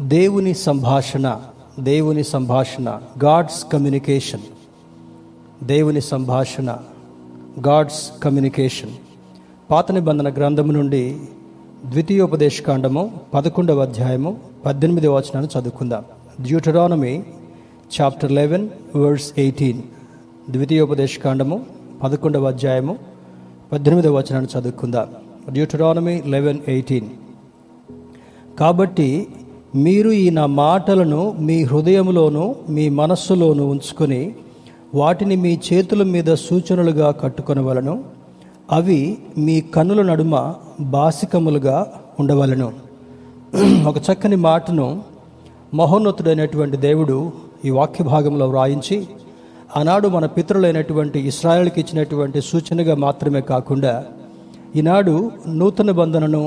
దేవుని సంభాషణ దేవుని సంభాషణ గాడ్స్ కమ్యూనికేషన్ దేవుని సంభాషణ గాడ్స్ కమ్యూనికేషన్ పాత నిబంధన గ్రంథము నుండి ద్వితీయోపదేశకాండము పదకొండవ అధ్యాయము పద్దెనిమిది వచనాన్ని చదువుకుందాం. Deuteronomy chapter eleven words eighteen ద్వితీయోపదేశకాండము పదకొండవ అధ్యాయము పద్దెనిమిదవ వచనాన్ని చదువుకుందాం. డ్యూటరానమీ లెవెన్ ఎయిటీన్ కాబట్టి మీరు ఈ నా మాటలను మీ హృదయంలోను మీ మనస్సులోను ఉంచుకొని వాటిని మీ చేతుల మీద సూచనలుగా కట్టుకొనవలను. అవి మీ కన్నుల నడుమ బాసికములుగా ఉండవలను. ఒక చక్కని మాటను మహోన్నతుడైనటువంటి దేవుడు ఈ వాక్య భాగంలో వ్రాయించి ఆనాడు మన పితరులైనటువంటి ఇస్రాయల్కి ఇచ్చినటువంటి సూచనగా మాత్రమే కాకుండా ఈనాడు నూతన బంధనను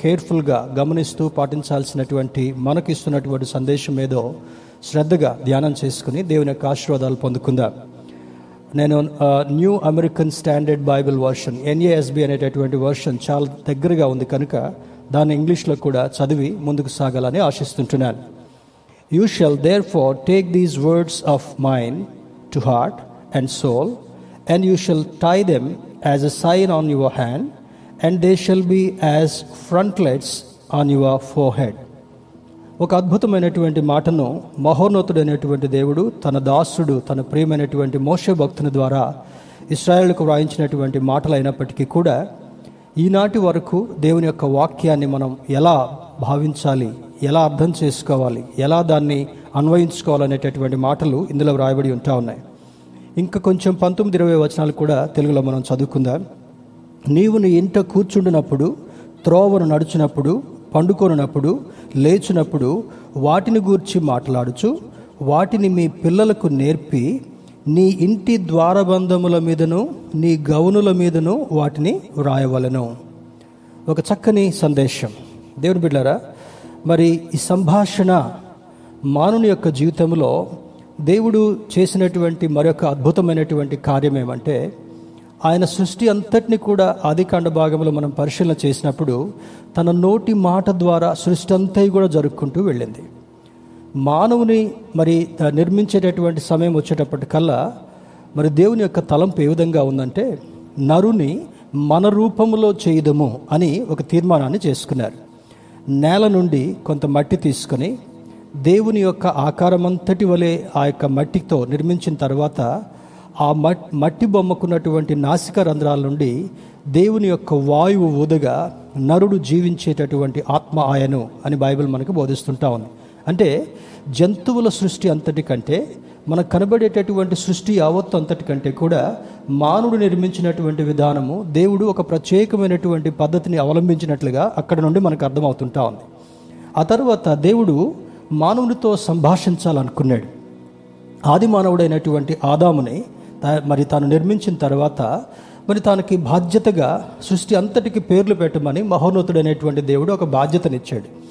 కేర్ఫుల్గా గమనిస్తూ పాటించాల్సినటువంటి మనకు ఇస్తున్నటువంటి సందేశం ఏదో శ్రద్ధగా ధ్యానం చేసుకుని దేవుని యొక్క ఆశీర్వాదాలు పొందుకుందాం. నేను New American Standard Bible version NASB అనేటటువంటి వర్షన్ చాలా దగ్గరగా ఉంది కనుక దాన్ని ఇంగ్లీష్లో కూడా చదివి ముందుకు సాగాలని ఆశిస్తుంటున్నాను. You shall therefore take these words of mine to heart and soul and you shall tie them as a sign on your hand and they shall be as frontlets on your forehead ఒక అద్భుతమైనటువంటి మాటను మహోన్నతుడైనటువంటి దేవుడు తన దాసుడు తన ప్రియమైనటువంటి మోష భక్తుని ద్వారా ఇస్రాయేల్కు వ్రాయించినటువంటి మాటలు అయినప్పటికీ కూడా ఈనాటి వరకు దేవుని యొక్క వాక్యాన్ని మనం ఎలా భావించాలి ఎలా అర్థం చేసుకోవాలి ఎలా దాన్ని అన్వయించుకోవాలనేటటువంటి మాటలు ఇందులో వ్రాయబడి ఉంటా ఉన్నాయి. ఇంకా కొంచెం పంతొమ్మిది ఇరవై వచనాలు కూడా తెలుగులో మనం చదువుకుందాం. నీవు నీ ఇంట కూర్చుండినప్పుడు త్రోవను నడుచునప్పుడు పండుకొనున్నప్పుడు లేచినప్పుడు వాటిని గూర్చి మాట్లాడుచు వాటిని మీ పిల్లలకు నేర్పి నీ ఇంటి ద్వారబంధముల మీదను నీ గౌనుల మీదను వాటిని వ్రాయవలను. ఒక చక్కని సందేశం. దేవుని బిడ్డారా మరి ఈ సంభాషణ మానవుని యొక్క జీవితంలో దేవుడు చేసినటువంటి మరొక అద్భుతమైనటువంటి కార్యం ఏమంటే ఆయన సృష్టి అంతటిని కూడా ఆదికాండ భాగంలో మనం పరిశీలన చేసినప్పుడు తన నోటి మాట ద్వారా సృష్టి అంతా కూడా జరుపుకుంటూ వెళ్ళింది. మానవుని మరి నిర్మించేటటువంటి సమయం వచ్చేటప్పటికల్లా మరి దేవుని యొక్క తలంపు ఏ విధంగా ఉందంటే నరుని మన రూపంలో చేయదము అని ఒక తీర్మానాన్ని చేసుకున్నారు. నేల నుండి కొంత మట్టి తీసుకొని దేవుని యొక్క ఆకారమంతటి వలె ఆ యొక్క మట్టితో నిర్మించిన తర్వాత ఆ మట్టి బొమ్మకున్నటువంటి నాసిక రంధ్రాల నుండి దేవుని యొక్క వాయువు ఊదగా నరుడు జీవించేటటువంటి ఆత్మ ఆయను అని బైబిల్ మనకు బోధిస్తుంటా ఉంది. అంటే జంతువుల సృష్టి అంతటి కంటే మనకు కనబడేటటువంటి సృష్టి యావత్తు అంతటి కంటే కూడా మానవుడు నిర్మించినటువంటి విధానము దేవుడు ఒక ప్రత్యేకమైనటువంటి పద్ధతిని అవలంబించినట్లుగా అక్కడ నుండి మనకు అర్థమవుతుంటా ఉంది. ఆ తర్వాత దేవుడు మానవునితో సంభాషించాలనుకున్నాడు. ఆది మానవుడైనటువంటి ఆదాముని తా- మరి తాను నిర్మించిన తర్వాత మరి తనకి బాధ్యతగా సృష్టి అంతటికి పేర్లు పెట్టమని మహోన్నతుడైనటువంటి దేవుడు ఒక బాధ్యతనిచ్చాడు.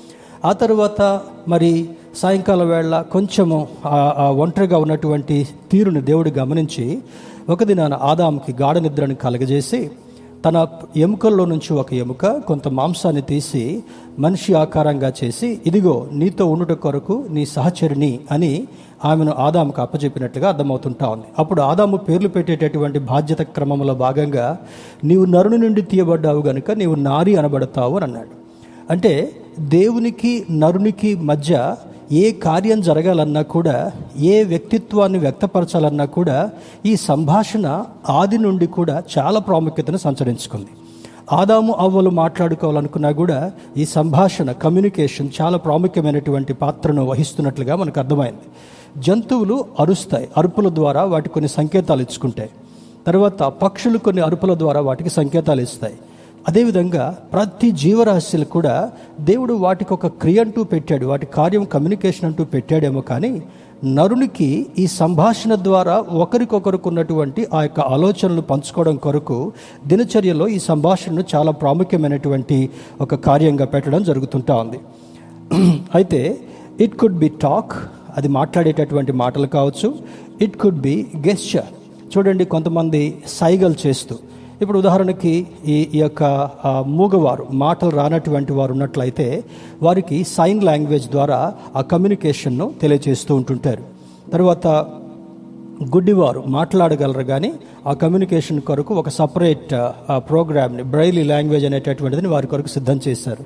ఆ తర్వాత మరి సాయంకాలం వేళ కొంచెము ఆ- ఒంటరిగా ఉన్నటువంటి తీరుని దేవుడు గమనించి ఒక దినాన ఆదాముకి గాఢ నిద్రను కలగజేసి తన ఎముకల్లో నుంచి ఒక ఎముక కొంత మాంసాన్ని తీసి మనిషి ఆకారంగా చేసి ఇదిగో నీతో ఉండుట కొరకు నీ సహచరిని అని ఆమెను ఆదాముకు అప్పచెప్పినట్లుగా అర్థమవుతుంటా ఉంది. అప్పుడు ఆదాము పేర్లు పెట్టేటటువంటి బాధ్యత క్రమంలో భాగంగా నీవు నరుని నుండి తీయబడ్డావు గనుక నీవు నారి అనబడతావు అని అన్నాడు. అంటే దేవునికి నరునికి మధ్య ఏ కార్యం జరగాలన్నా కూడా ఏ వ్యక్తిత్వాన్ని వ్యక్తపరచాలన్నా కూడా ఈ సంభాషణ ఆది నుండి కూడా చాలా ప్రాముఖ్యతను సంచరించుకుంది. ఆదాము అవ్వలు మాట్లాడుకోవాలనుకున్నా కూడా ఈ సంభాషణ కమ్యూనికేషన్ చాలా ప్రాముఖ్యమైనటువంటి పాత్రను వహిస్తున్నట్లుగా మనకు అర్థమైంది. జంతువులు అరుస్తాయి అరుపుల ద్వారా వాటి కొన్ని సంకేతాలు ఇచ్చుకుంటాయి. తర్వాత పక్షులు కొన్ని అరుపుల ద్వారా వాటికి సంకేతాలు ఇస్తాయి. అదేవిధంగా ప్రతి జీవరాశులు కూడా దేవుడు వాటికి ఒక క్రియ అంటూ పెట్టాడు వాటి కార్యం కమ్యూనికేషన్ అంటూ పెట్టాడేమో కానీ నరునికి ఈ సంభాషణ ద్వారా ఒకరికొకరికి ఉన్నటువంటి ఆ యొక్క ఆలోచనలు పంచుకోవడం కొరకు దినచర్యలో ఈ సంభాషణను చాలా ప్రాముఖ్యమైనటువంటి ఒక కార్యంగా పెట్టడం జరుగుతుంటా ఉంది. అయితే ఇట్ కుడ్ బి టాక్ అది మాట్లాడేటటువంటి మాటలు కావచ్చు. ఇట్ కుడ్ బి గెస్చర్ చూడండి కొంతమంది సైగలు చేస్తూ ఇప్పుడు ఉదాహరణకి ఈ ఈ యొక్క మూగవారు మాటలు రానటువంటి వారు ఉన్నట్లయితే వారికి సైన్ లాంగ్వేజ్ ద్వారా ఆ కమ్యూనికేషన్ను తెలియజేస్తూ ఉంటుంటారు. తర్వాత గుడ్డివారు మాట్లాడగలరు కానీ ఆ కమ్యూనికేషన్ కొరకు ఒక సపరేట్ ప్రోగ్రామ్ని బ్రైలీ లాంగ్వేజ్ అనేటటువంటిది వారి కొరకు సిద్ధం చేశారు.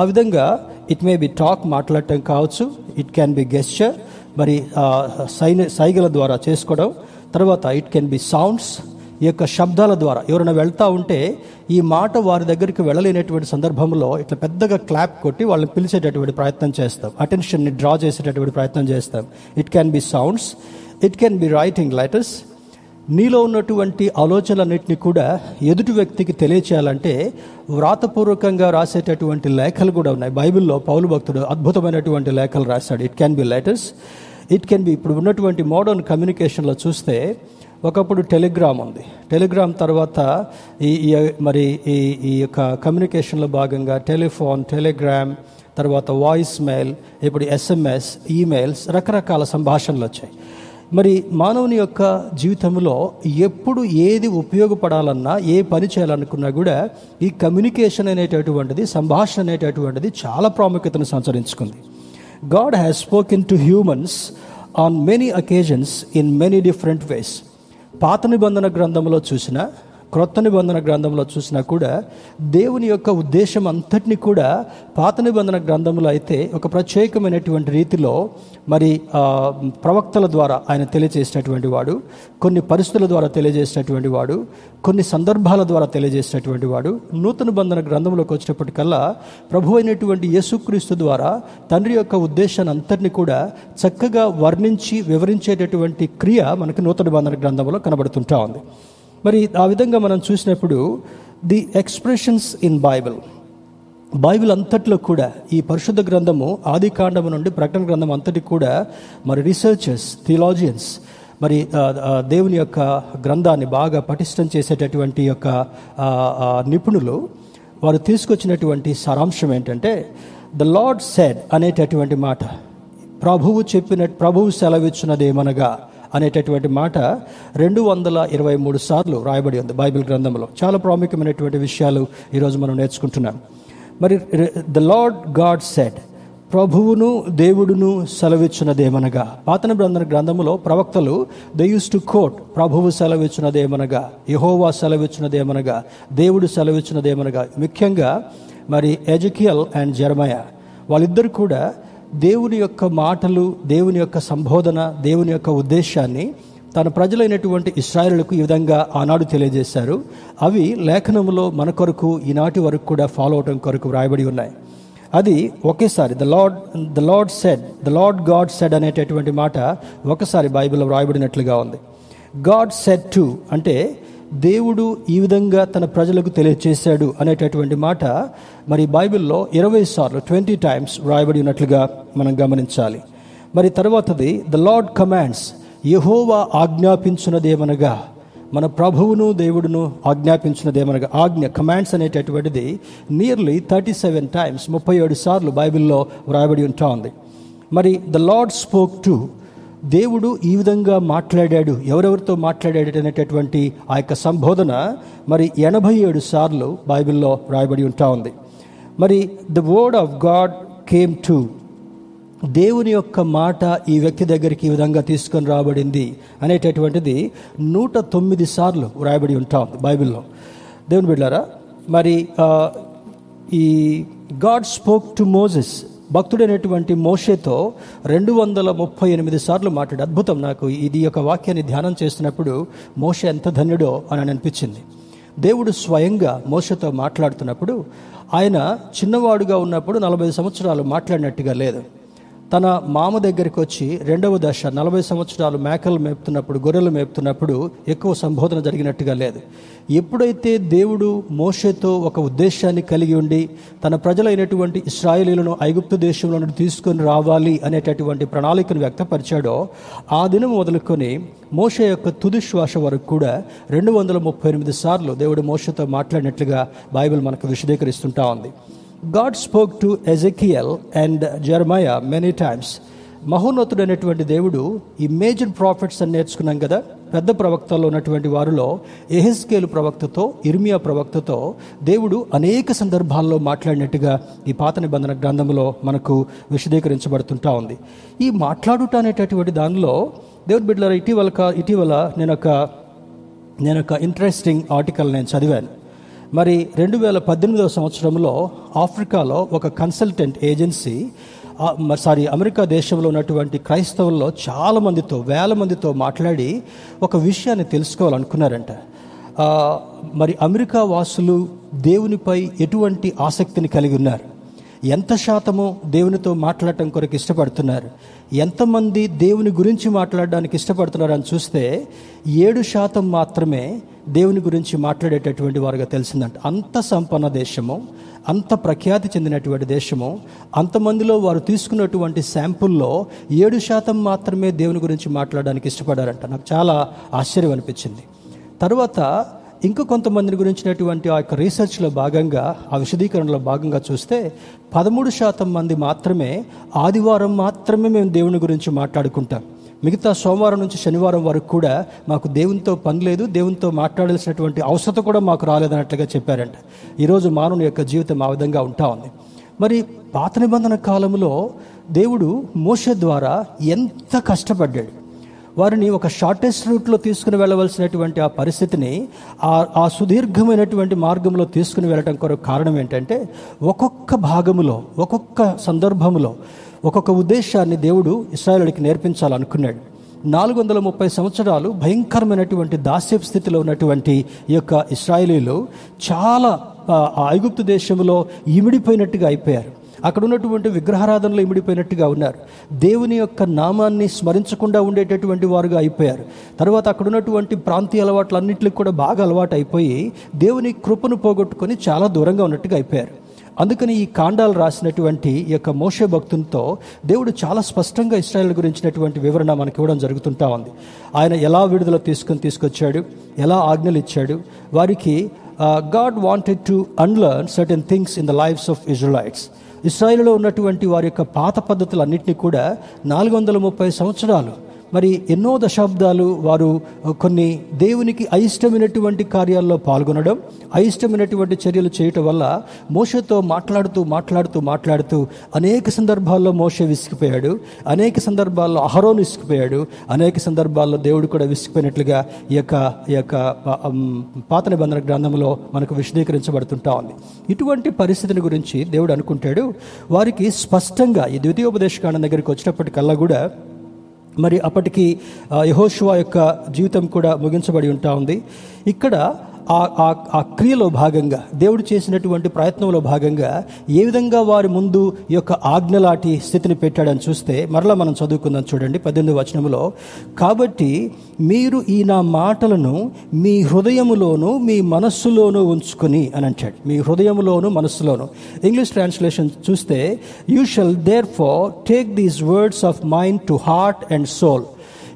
ఆ విధంగా ఇట్ మే బి టాక్ మాట్లాడటం కావచ్చు ఇట్ క్యాన్ బి గెస్చర్ మరి సైన్ సైగల ద్వారా చేసుకోవడం తర్వాత ఇట్ కెన్ బి సౌండ్స్ ఈ యొక్క శబ్దాల ద్వారా. ఎవరైనా వెళ్తా ఉంటే ఈ మాట వారి దగ్గరికి వెళ్ళలేనటువంటి సందర్భంలో ఇట్లా పెద్దగా క్లాప్ కొట్టి వాళ్ళని పిలిచేటటువంటి ప్రయత్నం చేస్తాం. అటెన్షన్ని డ్రా చేసేటటువంటి ప్రయత్నం చేస్తాం. It can be sounds it can be writing letters నీలో ఉన్నటువంటి ఆలోచనలన్నింటినీ కూడా ఎదుటి వ్యక్తికి తెలియచేయాలంటే వ్రాతపూర్వకంగా రాసేటటువంటి లేఖలు కూడా ఉన్నాయి. బైబిల్లో పౌలు భక్తుడు అద్భుతమైనటువంటి లేఖలు రాశాడు. It can be letters it can be ఇప్పుడు ఉన్నటువంటి మోడర్న్ కమ్యూనికేషన్లో చూస్తే ఒకప్పుడు టెలిగ్రామ్ ఉంది. టెలిగ్రామ్ తర్వాత ఈ మరి ఈ ఈ యొక్క కమ్యూనికేషన్లో భాగంగా టెలిఫోన్ టెలిగ్రామ్ తర్వాత వాయిస్ మెయిల్ ఇప్పుడు ఎస్ఎంఎస్ ఈమెయిల్స్ రకరకాల సంభాషణలు వచ్చాయి. మరి మానవుని యొక్క జీవితంలో ఎప్పుడు ఏది ఉపయోగపడాలన్నా ఏ పని చేయాలనుకున్నా కూడా ఈ కమ్యూనికేషన్ అనేటటువంటిది సంభాషణ అనేటటువంటిది చాలా ప్రాముఖ్యతను సంచరించుకుంది God has spoken to humans on many occasions in many different ways. పాత నిబంధన గ్రంథంలో చూసిన క్రొత్త నిబంధన గ్రంథంలో చూసినా కూడా దేవుని యొక్క ఉద్దేశం అంతటిని కూడా పాత నిబంధన గ్రంథంలో అయితే ఒక ప్రత్యేకమైనటువంటి రీతిలో మరి ప్రవక్తల ద్వారా ఆయన తెలియజేసినటువంటి వాడు కొన్ని పరిస్థితుల ద్వారా తెలియజేసినటువంటి వాడు కొన్ని సందర్భాల ద్వారా తెలియజేసినటువంటి వాడు నూతన బంధన గ్రంథంలోకి వచ్చినప్పటికల్లా ప్రభు అయినటువంటి యేసుక్రీస్తు ద్వారా తండ్రి యొక్క ఉద్దేశాన్ని అంతటిని కూడా చక్కగా వర్ణించి వివరించేటటువంటి క్రియ మనకు నూతన బంధన గ్రంథంలో కనబడుతుంటా ఉంది. మరి ఆ విధంగా మనం చూసినప్పుడు the expressions in Bible. Bible అంతట్లో కూడా ఈ పరిశుద్ధ గ్రంథము ఆది కాండము నుండి ప్రకటన గ్రంథం అంతటి కూడా మరి రీసెర్చర్స్ థియలాజియన్స్ మరి దేవుని యొక్క గ్రంథాన్ని బాగా పటిష్టం చేసేటటువంటి యొక్క నిపుణులు వారు తీసుకొచ్చినటువంటి సారాంశం ఏంటంటే ద లార్డ్ సెడ్ అనేటటువంటి మాట. ప్రభువు చెప్పిన ప్రభువు సెలవిచ్చినదేమనగా అనేటటువంటి మాట రెండు వందల ఇరవై మూడు సార్లు రాయబడి ఉంది బైబిల్ గ్రంథంలో. చాలా ప్రాముఖ్యమైనటువంటి విషయాలు ఈరోజు మనం నేర్చుకుంటున్నాం. మరి ద లార్డ్ గాడ్ సెడ్ ప్రభువును దేవుడును సెలవిచ్చినదేమనగా. పాతన బ్రంథన గ్రంథములో ప్రవక్తలు దే యూస్ టు కోట్ ప్రభువు సెలవిచ్చినదేమనగా యహోవా సెలవిచ్చినదేమనగా దేవుడు సెలవిచ్చినదేమనగా. ముఖ్యంగా మరి ఎజకియల్ అండ్ జర్మయ వాళ్ళిద్దరు కూడా దేవుని యొక్క మాటలు దేవుని యొక్క సంబోధన దేవుని యొక్క ఉద్దేశాన్ని తన ప్రజలైనటువంటి ఇస్రాయిలకు ఈ విధంగా ఆనాడు తెలియజేశారు. అవి లేఖనములో మన కొరకు ఈనాటి వరకు కూడా ఫాలో అవటం కొరకు వ్రాయబడి ఉన్నాయి. అది ఒకేసారి the Lord the Lord said the Lord God said అనేటటువంటి మాట ఒకసారి బైబిల్లో వ్రాయబడినట్లుగా ఉంది. గాడ్ సెడ్ టు అంటే దేవుడు ఈ విధంగా తన ప్రజలకు తెలియచేశాడు అనేటటువంటి మాట మరి బైబిల్లో ఇరవై సార్లు ట్వంటీ టైమ్స్ వ్రాయబడి ఉన్నట్లుగా మనం గమనించాలి. మరి తర్వాతది ద లార్డ్ కమాండ్స్ యహోవా ఆజ్ఞాపించున్నదేమనగా మన ప్రభువును దేవుడును ఆజ్ఞాపించినదేమనగా ఆజ్ఞ కమాండ్స్ అనేటటువంటిది నియర్లీ థర్టీ సెవెన్ టైమ్స్ ముప్పై ఏడు సార్లు బైబిల్లో వ్రాయబడి ఉంటా ఉంది మరి ద లార్డ్ స్పోక్ టు దేవుడు ఈ విధంగా మాట్లాడాడు ఎవరెవరితో మాట్లాడాడు అనేటటువంటి ఆ యొక్క సంబోధన మరి ఎనభై ఏడు సార్లు బైబిల్లో రాయబడి ఉంటా ఉంది. మరి the word of God came to దేవుని యొక్క మాట ఈ వ్యక్తి దగ్గరికి ఈ విధంగా తీసుకొని రాబడింది అనేటటువంటిది నూట తొమ్మిది సార్లు వ్రాయబడి ఉంటా ఉంది బైబిల్లో. దేవుని బిడ్డారా మరి ఈ గాడ్ స్పోక్ టు మోజెస్ భక్తుడైనటువంటి మోషేతో రెండు వందల ముప్పై ఎనిమిది సార్లు మాట్లాడు. అద్భుతం నాకు. ఇది యొక్క వాక్యాన్ని ధ్యానం చేసినప్పుడు మోషే ఎంత ధన్యుడో అని అనిపించింది. దేవుడు స్వయంగా మోషతో మాట్లాడుతున్నప్పుడు ఆయన చిన్నవాడుగా ఉన్నప్పుడు నలభై సంవత్సరాలు మాట్లాడినట్టుగా లేదు. తన మామ దగ్గరికి వచ్చి రెండవ దశ నలభై సంవత్సరాలు మేకలు మేపుతున్నప్పుడు గొర్రెలు మేపుతున్నప్పుడు ఎక్కువ సంబోధన జరిగినట్టుగా లేదు. ఎప్పుడైతే దేవుడు మోషతో ఒక ఉద్దేశాన్ని కలిగి ఉండి తన ప్రజలైనటువంటి ఇస్రాయలీలను ఐగుప్తు దేశంలో నుండి తీసుకొని రావాలి అనేటటువంటి ప్రణాళికను వ్యక్తపరిచాడో ఆ దినం మొదలుకొని మోష యొక్క తుది శ్వాస వరకు కూడా రెండు వందల ముప్పై ఎనిమిది సార్లు దేవుడు మోషతో మాట్లాడినట్లుగా బైబిల్ మనకు విశదీకరిస్తుంటా ఉంది. God spoke to Ezekiel and Jeremiah many times. మహోన్నతుడైనటువంటి దేవుడు ఈ మేజర్ ప్రాఫిట్స్ అని నేర్చుకున్నాం కదా? పెద్ద ప్రవక్తల్లో ఉన్నటువంటి వారిలో ఎహెస్కేలు ప్రవక్తతో ఇర్మియా ప్రవక్తతో దేవుడు అనేక సందర్భాల్లో మాట్లాడినట్టుగా ఈ పాత నిబంధన గ్రంథంలో మనకు విశదీకరించబడుతుంటా ఉంది. ఈ మాట్లాడుట అనేటటువంటి దానిలో దేవుడు బిడ్డల ఇటీవల ఇటీవల నేను ఒక నేను ఒక ఇంట్రెస్టింగ్ ఆర్టికల్ నేను చదివాను. మరి రెండు వేల పద్దెనిమిదవ సంవత్సరంలో ఆఫ్రికాలో ఒక కన్సల్టెంట్ ఏజెన్సీ సారీ అమెరికా దేశంలో ఉన్నటువంటి క్రైస్తవుల్లో చాలా మందితో వేల మందితో మాట్లాడి ఒక విషయాన్ని తెలుసుకోవాలనుకున్నారంట. మరి అమెరికా వాసులు దేవునిపై ఎటువంటి ఆసక్తిని కలిగి ఉన్నారు? ఎంత శాతము దేవునితో మాట్లాడటం కొరకు ఇష్టపడుతున్నారు? ఎంతమంది దేవుని గురించి మాట్లాడడానికి ఇష్టపడుతున్నారు అని చూస్తే ఏడు శాతం మాత్రమే దేవుని గురించి మాట్లాడేటటువంటి వారుగా తెలిసిందంట. అంత సంపన్న దేశము అంత ప్రఖ్యాతి చెందినటువంటి దేశము అంతమందిలో వారు తీసుకున్నటువంటి శాంపుల్లో ఏడు శాతం మాత్రమే దేవుని గురించి మాట్లాడడానికి ఇష్టపడారంట. నాకు చాలా ఆశ్చర్యం అనిపించింది. తర్వాత ఇంకా కొంతమందిని గురించినటువంటి ఆ యొక్క రీసెర్చ్లో భాగంగా ఆ విశదీకరణలో భాగంగా చూస్తే పదమూడు శాతం మంది మాత్రమే ఆదివారం మాత్రమే మేము దేవుని గురించి మాట్లాడుకుంటాం. మిగతా సోమవారం నుంచి శనివారం వరకు కూడా మాకు దేవునితో పని లేదు దేవునితో మాట్లాడాల్సినటువంటి అవసరం కూడా మాకు రాలేదన్నట్లుగా చెప్పారంట. ఈరోజు మానవుని యొక్క జీవితం ఆ విధంగా ఉంటా ఉంది. మరి పాత నిబంధన కాలంలో దేవుడు మోష ద్వారా ఎంత కష్టపడ్డాడు? వారిని ఒక షార్టెస్ట్ రూట్లో తీసుకుని వెళ్ళవలసినటువంటి ఆ పరిస్థితిని ఆ ఆ సుదీర్ఘమైనటువంటి మార్గంలో తీసుకుని వెళ్ళటం కొరకు కారణం ఏంటంటే ఒక్కొక్క భాగములో ఒక్కొక్క సందర్భములో ఒక్కొక్క ఉద్దేశాన్ని దేవుడు ఇస్రాయలుడికి నేర్పించాలనుకున్నాడు. నాలుగు వందల ముప్పై సంవత్సరాలు భయంకరమైనటువంటి దాస్యపు స్థితిలో ఉన్నటువంటి ఈ యొక్క ఇస్రాయలీలు చాలా ఆ, ఐగుప్తు దేశంలో ఇమిడిపోయినట్టుగా అయిపోయారు. అక్కడ ఉన్నటువంటి విగ్రహారాధనలో ఇమిడిపోయినట్టుగా ఉన్నారు. దేవుని యొక్క నామాన్ని స్మరించకుండా ఉండేటటువంటి వారుగా అయిపోయారు. తర్వాత అక్కడ ఉన్నటువంటి ప్రాంతీయ అలవాట్లన్నింటికి కూడా బాగా అలవాటు అయిపోయి దేవుని కృపను పోగొట్టుకొని చాలా దూరంగా ఉన్నట్టుగా అయిపోయారు. అందుకని ఈ కాండాలు రాసినటువంటి ఈ యొక్క మోషే భక్తులతో దేవుడు చాలా స్పష్టంగా ఇస్రాయల్ గురించినటువంటి వివరణ మనకి ఇవ్వడం జరుగుతుంటా ఉంది. ఆయన ఎలా విడుదల తీసుకొని తీసుకొచ్చాడు? ఎలా ఆజ్ఞలు ఇచ్చాడు? వారికి God wanted to unlearn certain things in the lives of Israelites ఇస్రాయిల్లో ఉన్నటువంటి వారి యొక్క పాత పద్ధతులన్నింటినీ కూడా నాలుగు వందల ముప్పై సంవత్సరాలు మరి ఎన్నో దశాబ్దాలు వారు కొన్ని దేవునికి అయిష్టమైనటువంటి కార్యాల్లో పాల్గొనడం అయిష్టమైనటువంటి చర్యలు చేయటం వల్ల మోషతో మాట్లాడుతూ మాట్లాడుతూ మాట్లాడుతూ అనేక సందర్భాల్లో మోష విసిగిపోయాడు అనేక సందర్భాల్లో అహరోను విసిగిపోయాడు అనేక సందర్భాల్లో దేవుడు కూడా విసిగిపోయినట్లుగా ఈ యొక్క ఈ యొక్క పాత నిబంధన గ్రంథంలో మనకు విశదీకరించబడుతుంటా ఉంది. ఇటువంటి పరిస్థితిని గురించి దేవుడు అనుకుంటాడు. వారికి స్పష్టంగా ఈ ద్వితీయోపదేశకాండం దగ్గరికి వచ్చినప్పటికల్లా కూడా మరి అప్పటికి ఆ, యొక్క జీవితం కూడా ముగించబడి ఉంటా ఉంది. ఇక్కడ ఆ ఆ ఆ క్రియలో భాగంగా దేవుడు చేసినటువంటి ప్రయత్నంలో భాగంగా ఏ విధంగా వారి ముందు ఈ యొక్క ఆజ్ఞలాటి స్థితిని పెట్టాడని చూస్తే మరలా మనం చదువుకుందాం చూడండి పద్దెనిమిది వచనములో కాబట్టి మీరు ఈ నా మాటలను మీ హృదయములోను మీ మనస్సులోను ఉంచుకొని అని అంటాడు. మీ హృదయములోను మనస్సులోను. ఇంగ్లీష్ ట్రాన్స్లేషన్ చూస్తే you shall therefore take these words of mind to heart and soul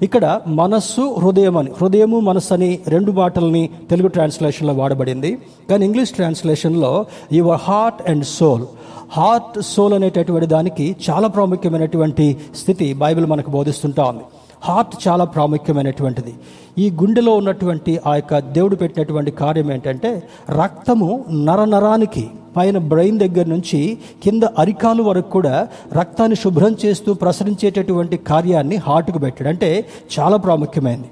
ఇక్కడ మనస్సు హృదయం అని హృదయము మనస్సు అని రెండు మాటల్ని తెలుగు ట్రాన్స్లేషన్లో వాడబడింది. కానీ English ట్రాన్స్లేషన్లో your heart and soul heart soul అనేటటువంటి దానికి చాలా ప్రాముఖ్యమైనటువంటి స్థితి బైబిల్ మనకు బోధిస్తుంటా ఉంది. హార్ట్ చాలా ప్రాముఖ్యమైనటువంటిది. ఈ గుండెలో ఉన్నటువంటి ఆ యొక్క దేవుడు పెట్టినటువంటి కార్యం ఏంటంటే రక్తము నర నరానికి పైన బ్రెయిన్ దగ్గర నుంచి కింద అరికాలు వరకు కూడా రక్తాన్ని శుభ్రం చేస్తూ ప్రసరించేటటువంటి కార్యాన్ని హార్ట్కు పెట్టాడు అంటే చాలా ప్రాముఖ్యమైనది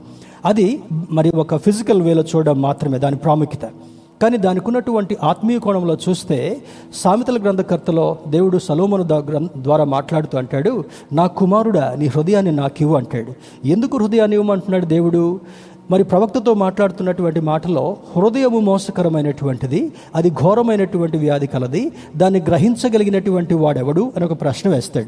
అది మరి ఒక ఫిజికల్ వేలో చూడడం మాత్రమే దాని ప్రాముఖ్యత. కానీ దానికి ఉన్నటువంటి ఆత్మీయ కోణంలో చూస్తే సామెతల గ్రంథకర్తలో దేవుడు సలోమను గ్రం- ద్వారా మాట్లాడుతూ అంటాడు నా కుమారుడా నీ హృదయాన్ని నాకివ్వు అంటాడు. ఎందుకు హృదయాన్ని ఇవ్వమంటున్నాడు దేవుడు? మరి ప్రవక్తతో మాట్లాడుతున్నటువంటి మాటలో హృదయము మోసకరమైనటువంటిది అది ఘోరమైనటువంటి వ్యాధి కలది దాన్ని గ్రహించగలిగినటువంటి వాడెవడు అని ఒక ప్రశ్న వేస్తాడు.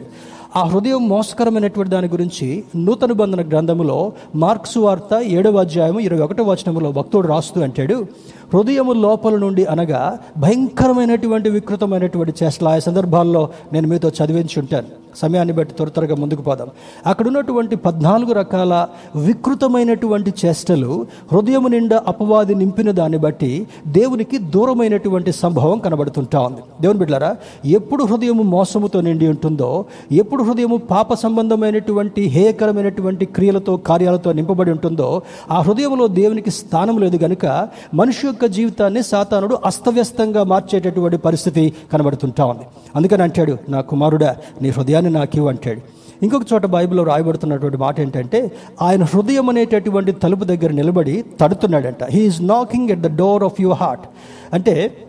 ఆ హృదయం మోసకరమైనటువంటి దాని గురించి నూతన బంధన గ్రంథములో మార్క్స్ వార్త ఏడవ అధ్యాయము ఇరవై ఒకటో వచనములో భక్తుడు రాస్తూ అంటాడు హృదయము లోపల నుండి అనగా భయంకరమైనటువంటి వికృతమైనటువంటి చేష్టలు. ఆయా సందర్భాల్లో నేను మీతో చదివించి ఉంటాను సమయాన్ని బట్టి త్వర త్వరగా ముందుకు పోదాం. అక్కడ ఉన్నటువంటి పద్నాలుగు రకాల వికృతమైనటువంటి చేష్టలు హృదయం నిండా అపవాది నింపిన దాన్ని బట్టి దేవునికి దూరమైనటువంటి సంభవం కనబడుతుంటా ఉంది. దేవుని బిడ్డారా ఎప్పుడు హృదయము మోసముతో నిండి ఉంటుందో ఎప్పుడు హృదయము పాప సంబంధమైనటువంటి హేయకరమైనటువంటి క్రియలతో కార్యాలతో నింపబడి ఉంటుందో ఆ హృదయంలో దేవునికి స్థానం లేదు గనుక మనిషి యొక్క జీవితాన్ని సాతానుడు అస్తవ్యస్తంగా మార్చేటటువంటి పరిస్థితి కనబడుతుంటా ఉంది. అందుకని అంటాడు నా కుమారుడా నీ హృదయాన్ని నాకు అంటాడు. ఇంకొక చోట బైబిల్లో రాయబడుతున్నటువంటి మాట ఏంటంటే ఆయన హృదయం అనేటటువంటి తలుపు దగ్గర నిలబడి తడుతున్నాడంట. He is knocking at the door of your heart అంటే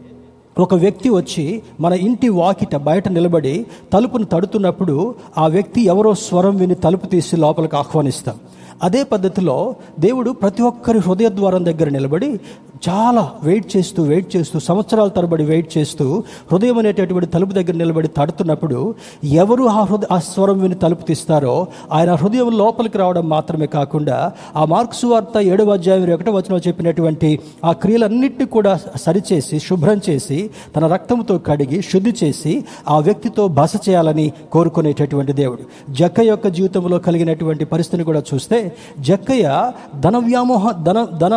ఒక వ్యక్తి వచ్చి మన ఇంటి వాకిట బయట నిలబడి తలుపును తడుతున్నప్పుడు ఆ వ్యక్తి ఎవరో స్వరం విని తలుపు తీసి లోపలికి ఆహ్వానిస్తాం. అదే పద్ధతిలో దేవుడు ప్రతి ఒక్కరి హృదయ ద్వారం దగ్గర నిలబడి చాలా వెయిట్ చేస్తూ వెయిట్ చేస్తూ సంవత్సరాల తరబడి వెయిట్ చేస్తూ హృదయం అనేటటువంటి తలుపు దగ్గర నిలబడి తడుతున్నప్పుడు ఎవరు ఆ హృదయ ఆ స్వరం విని తలుపు తీస్తారో ఆయన హృదయం లోపలికి రావడం మాత్రమే కాకుండా ఆ మార్క్స్ వార్త ఏడవ అధ్యాయం ఒకటో వచనం చెప్పినటువంటి ఆ క్రియలన్నింటినీ కూడా సరిచేసి శుభ్రం చేసి తన రక్తంతో కడిగి శుద్ధి చేసి ఆ వ్యక్తితో బస చేయాలని కోరుకునేటటువంటి దేవుడు. జక్క యొక్క జీవితంలో కలిగినటువంటి పరిస్థితిని కూడా చూస్తే జక్కయ్య ధన వ్యామోహ ధన ధన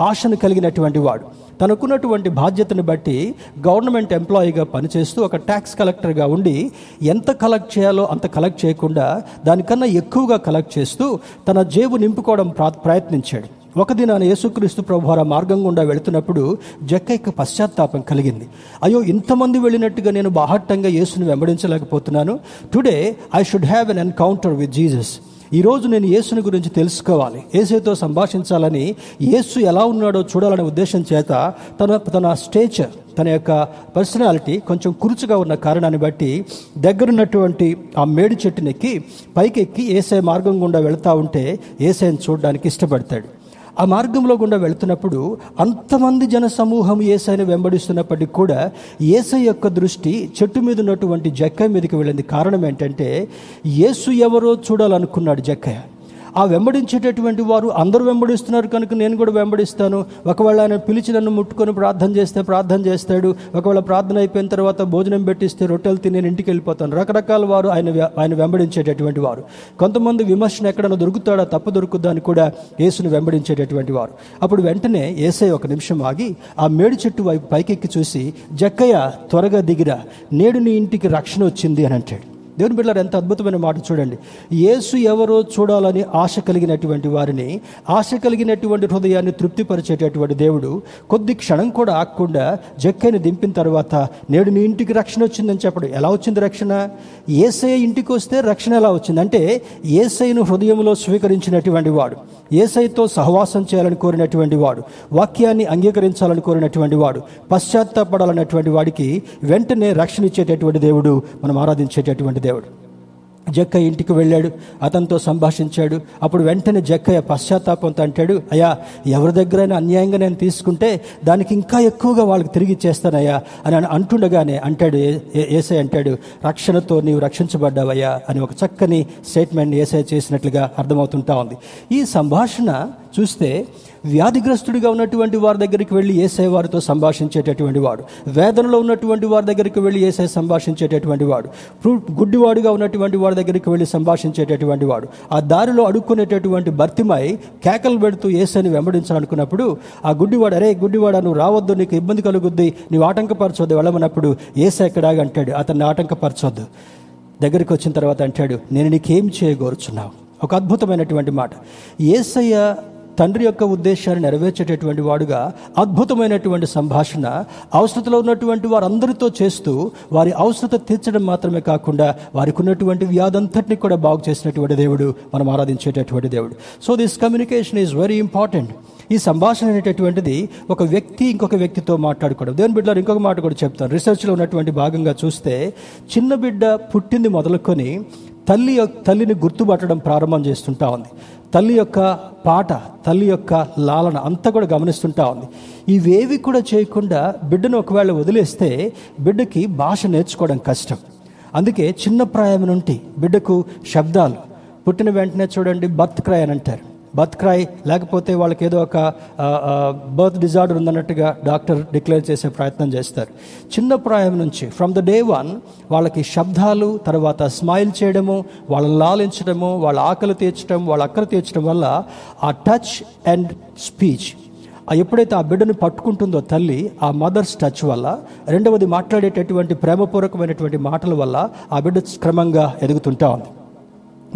ఆశను కలిగినటువంటి వాడు. తనకున్నటువంటి బాధ్యతను బట్టి గవర్నమెంట్ ఎంప్లాయీగా పనిచేస్తూ ఒక ట్యాక్స్ కలెక్టర్గా ఉండి ఎంత కలెక్ట్ చేయాలో అంత కలెక్ట్ చేయకుండా దానికన్నా ఎక్కువగా కలెక్ట్ చేస్తూ తన జేబు నింపుకోవడం ప్రా- ప్రయత్నించాడు. ఒక దినాన యేసుక్రీస్తు ప్రభువార మార్గం గుండా వెళుతున్నప్పుడు జక్కైకి పశ్చాత్తాపం కలిగింది. అయ్యో ఇంతమంది వెళ్ళినట్టుగా నేను బాహట్టంగా యేసును వెంబడించలేకపోతున్నాను. Today I should have an encounter with Jesus ఈరోజు నేను యేసుని గురించి తెలుసుకోవాలి. ఏసుతో సంభాషించాలని యేసు ఎలా ఉన్నాడో చూడాలనే ఉద్దేశం చేత తన తన స్టేచర్ తన యొక్క పర్సనాలిటీ కొంచెం కురుచుగా ఉన్న కారణాన్ని బట్టి దగ్గరున్నటువంటి ఆ మేడి చెట్టునెక్కి పైకెక్కి ఏసే మార్గం గుండా వెళుతూ ఉంటే ఏసైని చూడడానికి ఇష్టపడతాడు. ఆ మార్గంలో గుండా వెళుతున్నప్పుడు అంతమంది జన సమూహం ఏసైని వెంబడిస్తున్నప్పటికీ కూడా ఏసై యొక్క దృష్టి చెట్టు మీద ఉన్నటువంటి జక్కయ్య మీదకి వెళ్ళింది. కారణం ఏంటంటే యేసు ఎవరో చూడాలనుకున్నాడు జక్కయ్య. ఆ వెంబడించేటటువంటి వారు అందరూ వెంబడిస్తున్నారు కనుక నేను కూడా వెంబడిస్తాను. ఒకవేళ ఆయన పిలిచి నన్ను ముట్టుకొని ప్రార్థన చేస్తే ప్రార్థన చేస్తాడు. ఒకవేళ ప్రార్థన అయిపోయిన తర్వాత భోజనం పెట్టిస్తే రొట్టెలు తిని నేను ఇంటికి వెళ్ళిపోతాను. రకరకాల వారు ఆయన ఆయన వెంబడించేటటువంటి వారు. కొంతమంది విమర్శన ఎక్కడైనా దొరుకుతాడా? తప్పు దొరుకుద్దా అని కూడా యేసును వెంబడించేటటువంటి వారు. అప్పుడు వెంటనే ఏసై ఒక నిమిషం ఆగి ఆ మేడి చెట్టు వైపు పైకెక్కి చూసి జక్కయ్య త్వరగా దిగిరా. నేడు నీ ఇంటికి రక్షణ వచ్చింది అని అంటాడు. దేవుని బిడ్డలారు ఎంత అద్భుతమైన మాట చూడండి. యేసు ఎవరో చూడాలని ఆశ కలిగినటువంటి వారిని ఆశ కలిగినటువంటి హృదయాన్ని తృప్తిపరిచేటటువంటి దేవుడు కొద్ది క్షణం కూడా ఆగకుండా జక్కైని దింపిన తర్వాత నేడు నీ ఇంటికి రక్షణ వచ్చిందని చెప్పడం ఎలా వచ్చింది రక్షణ? ఏసై ఇంటికి వస్తే రక్షణ ఎలా వచ్చింది? అంటే ఏసైను హృదయంలో స్వీకరించినటువంటి వాడు ఏసైతో సహవాసం చేయాలని కోరినటువంటి వాడు వాక్యాన్ని అంగీకరించాలని కోరినటువంటి వాడు పశ్చాత్తాపడాలన్నటువంటి వాడికి వెంటనే రక్షణ ఇచ్చేటటువంటి దేవుడు మనం ఆరాధించేటటువంటి దేవుడు. జక్క ఇంటికి వెళ్ళాడు అతనితో సంభాషించాడు. అప్పుడు వెంటనే జక్కయ్య పశ్చాత్తాపంతో అంటాడు అయ్యా ఎవరి దగ్గరైనా అన్యాయంగా నేను తీసుకుంటే దానికి ఇంకా ఎక్కువగా వాళ్ళకి తిరిగి ఇచ్చేస్తానయ్యా అని అంటుండగానే అంటాడు ఏ- ఏసై అంటాడు రక్షణతో నీవు రక్షించబడ్డావయ్యా అని ఒక చక్కని స్టేట్మెంట్ ఏసై చేసినట్లుగా అర్థమవుతుంటా ఉంది. ఈ సంభాషణ చూస్తే వ్యాధిగ్రస్తుడిగా ఉన్నటువంటి వారి దగ్గరికి వెళ్ళి ఏసై వారితో సంభాషించేటటువంటి వాడు. వేదనలో ఉన్నటువంటి వారి దగ్గరికి వెళ్ళి ఏసై సంభాషించేటటువంటి వాడు. గుడ్డివాడుగా ఉన్నటువంటి వారి దగ్గరికి వెళ్ళి సంభాషించేటటువంటి వాడు. ఆ దారిలో అడుక్కునేటటువంటి భర్తిమై కేకలు పెడుతూ ఏసైని వెంబడించాలనుకున్నప్పుడు ఆ గుడ్డివాడు అరే గుడ్డివాడా నువ్వు రావద్దు నీకు ఇబ్బంది కలుగుద్ది నీవు ఆటంకపరచొద్దు వెళ్ళమన్నప్పుడు ఏసై ఎక్కడాగా అంటాడు అతన్ని ఆటంకపరచొద్దు. దగ్గరికి వచ్చిన తర్వాత అంటాడు నేను నీకేం చేయగోరుచున్నావు? ఒక అద్భుతమైనటువంటి మాట. ఏసయ్య తండ్రి యొక్క ఉద్దేశాన్ని నెరవేర్చేటటువంటి వాడుగా అద్భుతమైనటువంటి సంభాషణ అవసరతలో ఉన్నటువంటి వారందరితో చేస్తూ వారి అవసరత తీర్చడం మాత్రమే కాకుండా వారికి ఉన్నటువంటి వ్యాధంతటిని కూడా బాగు చేసినటువంటి దేవుడు మనం ఆరాధించేటటువంటి దేవుడు. So this communication is very important ఈ సంభాషణ అనేటటువంటిది ఒక వ్యక్తి ఇంకొక వ్యక్తితో మాట్లాడుకోవడం. దేవుని బిడ్డలో ఇంకొక మాట కూడా చెప్తాను. రీసెర్చ్లో ఉన్నటువంటి భాగంగా చూస్తే చిన్న బిడ్డ పుట్టింది మొదలుకొని తల్లి యొక్క తల్లిని గుర్తుపట్టడం ప్రారంభం చేస్తుంటా ఉంది. తల్లి యొక్క పాట తల్లి యొక్క లాలన అంతా కూడా గమనిస్తుంటా ఉంది. ఇవేవి కూడా చేయకుండా బిడ్డను ఒకవేళ వదిలేస్తే బిడ్డకి భాష నేర్చుకోవడం కష్టం. అందుకే చిన్న ప్రాయం నుండి బిడ్డకు శబ్దాలు పుట్టిన వెంటనే చూడండి బర్త్ క్రై అని అంటారు. బర్త్ క్రై లేకపోతే వాళ్ళకి ఏదో ఒక బర్త్ డిజార్డర్ ఉందన్నట్టుగా డాక్టర్ డిక్లేర్ చేసే ప్రయత్నం చేస్తారు. చిన్న ప్రాయం నుంచి ఫ్రమ్ ద డే వన్ వాళ్ళకి శబ్దాలు తర్వాత స్మైల్ చేయడము వాళ్ళని లాలించడము వాళ్ళ ఆకలి తీర్చడం వాళ్ళ అక్కలు తీర్చడం వల్ల ఆ టచ్ అండ్ స్పీచ్ ఆ ఎప్పుడైతే ఆ బిడ్డను పట్టుకుంటుందో తల్లి ఆ మదర్స్ టచ్ వల్ల రెండవది మాట్లాడేటటువంటి ప్రేమపూర్వకమైనటువంటి మాటల వల్ల ఆ బిడ్డ క్రమంగా ఎదుగుతుంటా ఉంది.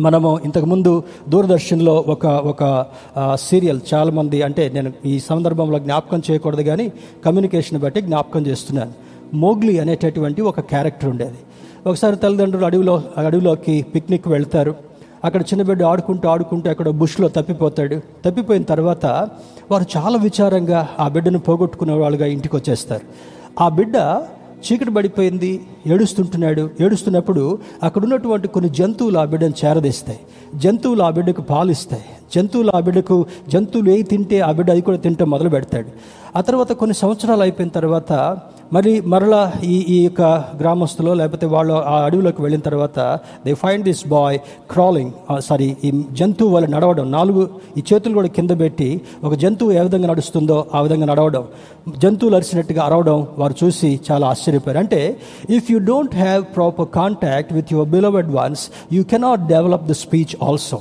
మనము ఇంతకుముందు దూరదర్శన్లో ఒక ఒక సీరియల్ చాలామంది అంటే నేను ఈ సందర్భంలో జ్ఞాపకం చేయకూడదు కానీ కమ్యూనికేషన్ బట్టి జ్ఞాపకం చేస్తున్నాను. మోగ్లీ అనేటటువంటి ఒక క్యారెక్టర్ ఉండేది. ఒకసారి తల్లిదండ్రులు అడవిలో అడవిలోకి పిక్నిక్ వెళ్తారు. అక్కడ చిన్న బిడ్డ ఆడుకుంటూ ఆడుకుంటూ అక్కడ బుష్లో తప్పిపోతాడు. తప్పిపోయిన తర్వాత వారు చాలా విచారంగా ఆ బిడ్డను పోగొట్టుకునే వాళ్ళుగా ఇంటికి వచ్చేస్తారు ఆ బిడ్డ చీకటి పడిపోయింది ఏడుస్తుంటున్నాడు. ఏడుస్తున్నప్పుడు అక్కడ ఉన్నటువంటి కొన్ని జంతువులు ఆ బిడ్డను చేరదీస్తాయి. జంతువులు ఆ బిడ్డకు పాలిస్తాయి. జంతువులు ఆ బిడ్డకు జంతువులు ఏ తింటే ఆ బిడ్డ అది కూడా తింటే మొదలు పెడతాడు. ఆ తర్వాత కొన్ని సంవత్సరాలు అయిపోయిన తర్వాత మరి మరలా ఈ ఈ యొక్క గ్రామస్తులో లేకపోతే వాళ్ళు ఆ అడవిలోకి వెళ్ళిన తర్వాత they find this boy crawling sorry ఈ జంతువు వాళ్ళు నడవడం. నాలుగు ఈ చేతులు కూడా కింద పెట్టి ఒక జంతువు ఏ విధంగా నడుస్తుందో ఆ విధంగా నడవడం. జంతువులు అరిచినట్టుగా అరవడం వారు చూసి చాలా ఆశ్చర్యపోయారు. అంటే if you don't have proper contact with your beloved ones you cannot develop the speech also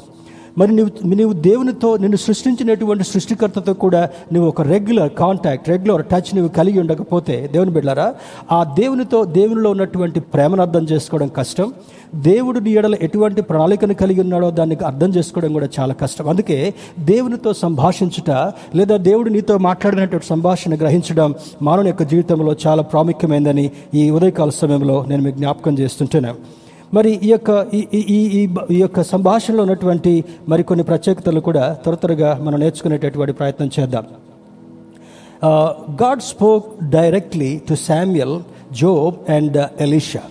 మరి నువ్వు నీవు దేవునితో నిన్ను సృష్టించినటువంటి సృష్టికర్తతో కూడా నువ్వు ఒక రెగ్యులర్ కాంటాక్ట్ రెగ్యులర్ టచ్ నువ్వు కలిగి ఉండకపోతే దేవుని బిడ్డారా ఆ దేవునితో దేవునిలో ఉన్నటువంటి ప్రేమను అర్థం చేసుకోవడం కష్టం. దేవుడు నీ ఎడల ఎటువంటి ప్రణాళికను కలిగి ఉన్నాడో దాన్ని అర్థం చేసుకోవడం కూడా చాలా కష్టం. అందుకే దేవునితో సంభాషించుట లేదా దేవుడు నీతో మాట్లాడినటువంటి సంభాషణ గ్రహించడం మానవుని యొక్క జీవితంలో చాలా ప్రాముఖ్యమైందని ఈ ఉదయకాల సమయంలో నేను మీకు జ్ఞాపకం చేస్తుంటున్నాను. మరి ఈ యొక్క ఈ ఈ- ఈ ఈ యొక్క సంభాషణలో ఉన్నటువంటి మరికొన్ని ప్రత్యేకతలు కూడా త్వర త్వరగా మనం నేర్చుకునేటటువంటి ప్రయత్నం చేద్దాం. God spoke directly to Samuel Job and Elisha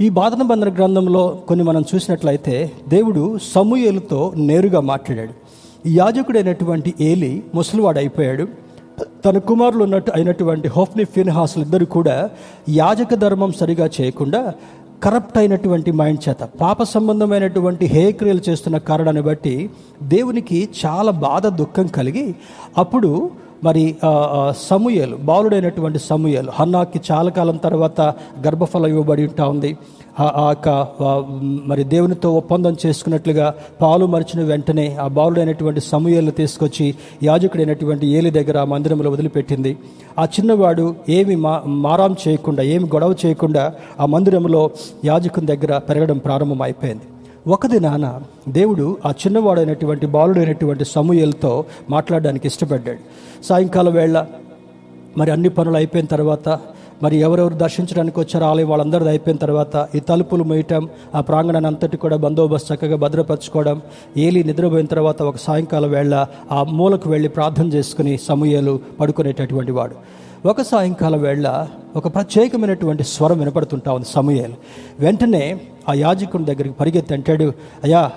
ఈ బాధన బంధన గ్రంథంలో కొన్ని మనం చూసినట్లయితే దేవుడు సమూయేలుతో నేరుగా మాట్లాడాడు. ఈ యాజకుడైనటువంటి ఏలి ముసలివాడు అయిపోయాడు తన కుమారులు ఉన్నట్టు అయినటువంటి హోఫ్ని ఫిన్హాసులు ఇద్దరు కూడా యాజక ధర్మం సరిగా చేయకుండా కరప్ట్ అయినటువంటి మైండ్ చేత పాప సంబంధమైనటువంటి హేయక్రియలు చేస్తున్న కారణాన్ని బట్టి దేవునికి చాలా బాధ దుఃఖం కలిగి అప్పుడు మరి సమూయలు బాలుడైనటువంటి సమూయలు హన్నాకి చాలా కాలం తర్వాత గర్భఫలం ఇవ్వబడి ఉంటా ఉంది. ఆ- యొక్క మరి దేవునితో ఒప్పందం చేసుకున్నట్లుగా పాలు మరిచిన వెంటనే ఆ బాలుడైనటువంటి సమూయేలు తీసుకొచ్చి యాజకుడైనటువంటి ఏలి దగ్గర ఆ మందిరంలో వదిలిపెట్టింది. ఆ చిన్నవాడు ఏమి మా మారాం చేయకుండా ఏమి గొడవ చేయకుండా ఆ మందిరంలో యాజకుని దగ్గర పెరగడం ప్రారంభం అయిపోయింది. ఒక దినాన దేవుడు ఆ చిన్నవాడైనటువంటి బాలుడైనటువంటి సమూహలతో మాట్లాడడానికి ఇష్టపడ్డాడు. సాయంకాలం వేళ మరి అన్ని పనులు అయిపోయిన తర్వాత మరి ఎవరెవరు దర్శించడానికి వచ్చారో ఆలయం వాళ్ళందరిది అయిపోయిన తర్వాత ఈ తలుపులు మొయ్యటం ఆ ప్రాంగణాన్ని అంతటి కూడా బందోబస్తు చక్కగా భద్రపరచుకోవడం ఏలి నిద్రపోయిన తర్వాత ఒక సాయంకాలం వేళ ఆ మూలకు వెళ్ళి ప్రార్థన చేసుకుని సమూహలు పడుకునేటటువంటి వాడు. ఒక సాయంకాలం వేళ ఒక ప్రత్యేకమైనటువంటి స్వరం వినపడుతుంటా ఉంది సమయాలు. వెంటనే ఆ యాజకుడి దగ్గరికి పరిగెత్తి అంటాడు అయ్యా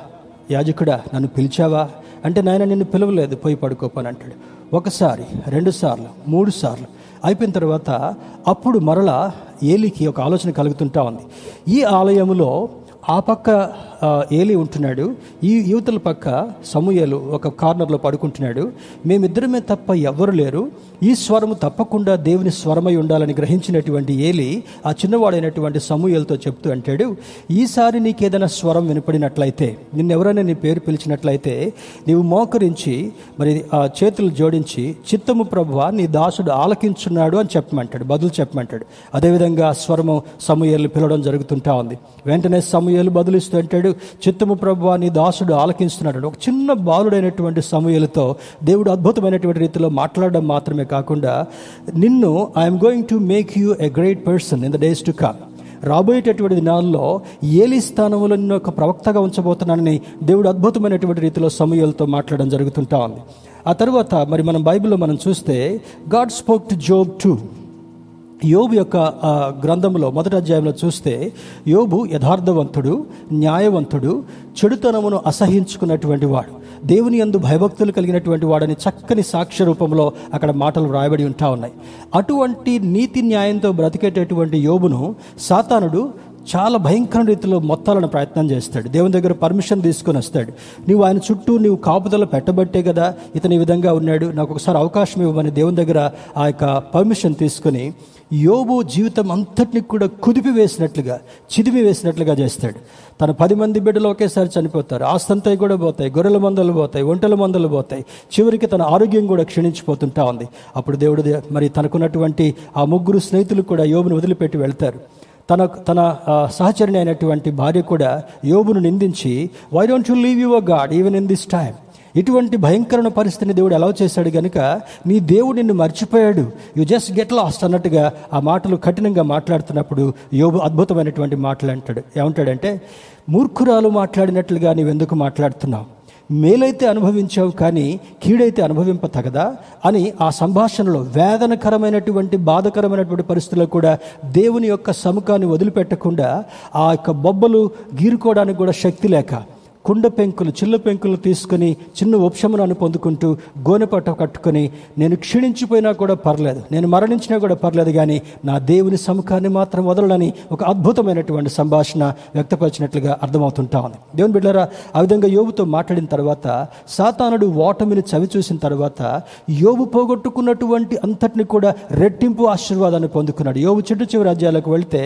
యాజకుడా నన్ను పిలిచావా? అంటే నాయన నిన్ను పిలవలేదు పోయి పడుకోపని అంటాడు. ఒకసారి రెండు సార్లు మూడు సార్లు. అయిపోయిన తర్వాత అప్పుడు మరలా ఏలికి ఒక ఆలోచన కలుగుతుంటా ఉంది. ఈ ఆలయంలో ఆ పక్క ఏలి ఉంటున్నాడు. ఈ యువతల పక్క సమూయలు ఒక కార్నర్లో పడుకుంటున్నాడు. మేమిద్దరమే తప్ప ఎవ్వరు లేరు. ఈ స్వరము తప్పకుండా దేవుని స్వరమై ఉండాలని గ్రహించినటువంటి ఏలి ఆ చిన్నవాడైనటువంటి సమూయలతో చెప్తూ అంటాడు ఈసారి నీకేదైనా స్వరం వినపడినట్లయితే నిన్నెవరైనా నీ పేరు పిలిచినట్లయితే నీవు మోకరించి మరి ఆ చేతులు జోడించి చిత్తము ప్రభు నీ దాసుడు ఆలకించున్నాడు అని చెప్పమంటాడు బదులు చెప్పమంటాడు. అదేవిధంగా స్వరము సమూహలు పిలవడం జరుగుతుంటా ఉంది. వెంటనే సమూహలు బదులిస్తూ అంటాడు చిత్తము ప్రభు అని దాసుడు ఆలకిస్తున్నాడు ఒక చిన్న బాలుడైనటువంటి సమూహలతో దేవుడు అద్భుతమైనటువంటి రీతిలో మాట్లాడడం మాత్రమే కాకుండా నిన్ను I'm going to make you a great person in the days to come రాబోయేటటువంటి దినాల్లో ఏలి స్థానంలో నిన్ను ఒక ప్రవక్తగా ఉంచబోతున్నానని దేవుడు అద్భుతమైనటువంటి రీతిలో సమయాలతో మాట్లాడడం జరుగుతుంటా ఉంది. ఆ తర్వాత మరి మనం బైబిల్లో మనం చూస్తే God spoke to Job to యోబు యొక్క గ్రంథంలో మొదటి అధ్యాయంలో చూస్తే యోబు యథార్థవంతుడు న్యాయవంతుడు చెడుతనమును అసహించుకున్నటువంటి వాడు. దేవుని యందు భయభక్తులు కలిగినటువంటి వాడని చక్కని సాక్ష్య రూపంలో అక్కడ మాటలు వ్రాయబడి ఉంటా ఉన్నాయి. అటువంటి నీతి న్యాయంతో బ్రతికేటటువంటి యోబును సాతానుడు చాలా భయంకర రీతిలో మొత్తాలను ప్రయత్నం చేస్తాడు. దేవుని దగ్గర పర్మిషన్ తీసుకొని వస్తాడు. నువ్వు ఆయన చుట్టూ నువ్వు కాపుదల పెట్టబట్టే కదా ఇతని విధంగా ఉన్నాడు. నాకు ఒకసారి అవకాశం ఇవ్వమని దేవుని దగ్గర ఆ యొక్క పర్మిషన్ తీసుకొని యోబు జీవితం అంతటిని కూడా కుదిపి వేసినట్లుగా చిదిమి వేసినట్లుగా చేస్తాడు. తన పది మంది బిడ్డలు ఒకేసారి చనిపోతారు. ఆస్తంతా కూడా పోతాయి. గొర్రెల మందలు పోతాయి. ఒంటెల మందలు పోతాయి. చివరికి తన ఆరోగ్యం కూడా క్షీణించిపోతుంటా ఉంది. అప్పుడు దేవుడు దే- మరి తనకున్నటువంటి ఆ ముగ్గురు స్నేహితులు కూడా యోబును వదిలిపెట్టి వెళ్తారు. తన తన సహచరిణి అయినటువంటి భార్య కూడా యోబును నిందించి why don't you leave your God even in this time ఇటువంటి భయంకరమైన పరిస్థితిని దేవుడు ఎలా చేశాడు కనుక నీ దేవుడు నిన్ను మర్చిపోయాడు. యు జస్ట్ గెట్ లాస్ట్ అన్నట్టుగా ఆ మాటలు కఠినంగా మాట్లాడుతున్నప్పుడు యోబు అద్భుతమైనటువంటి మాటలు అంటాడు. ఏమంటాడంటే మూర్ఖురాలు మాట్లాడినట్లుగా నీవెందుకు మాట్లాడుతున్నావు? మేలైతే అనుభవించావు కానీ కీడైతే అనుభవింప తగదా అని ఆ సంభాషణలో వేదనకరమైనటువంటి బాధకరమైనటువంటి పరిస్థితుల్లో కూడా దేవుని యొక్క సముఖాన్ని వదిలిపెట్టకుండా ఆ యొక్క బొబ్బలు గీరుకోవడానికి కూడా శక్తి లేక కుండ పెంకులు చిల్ల పెంకులు తీసుకొని చిన్న ఉపశమనాన్ని పొందుకుంటూ గోనెపట్ట కట్టుకొని నేను క్షీణించిపోయినా కూడా పర్లేదు నేను మరణించినా కూడా పర్లేదు కానీ నా దేవుని సముఖాన్ని మాత్రం వదలడని ఒక అద్భుతమైనటువంటి సంభాషణ వ్యక్తపరిచినట్లుగా అర్థమవుతుంటా ఉంది. దేవుని బిడ్డరా ఆ విధంగా యోగుతో మాట్లాడిన తర్వాత సాతానుడు ఓటమిని చవి చూసిన తర్వాత యోగు పోగొట్టుకున్నటువంటి అంతటిని కూడా రెట్టింపు ఆశీర్వాదాన్ని పొందుకున్నాడు. యోగు చెట్టు చివరి రాజ్యాలకు వెళ్తే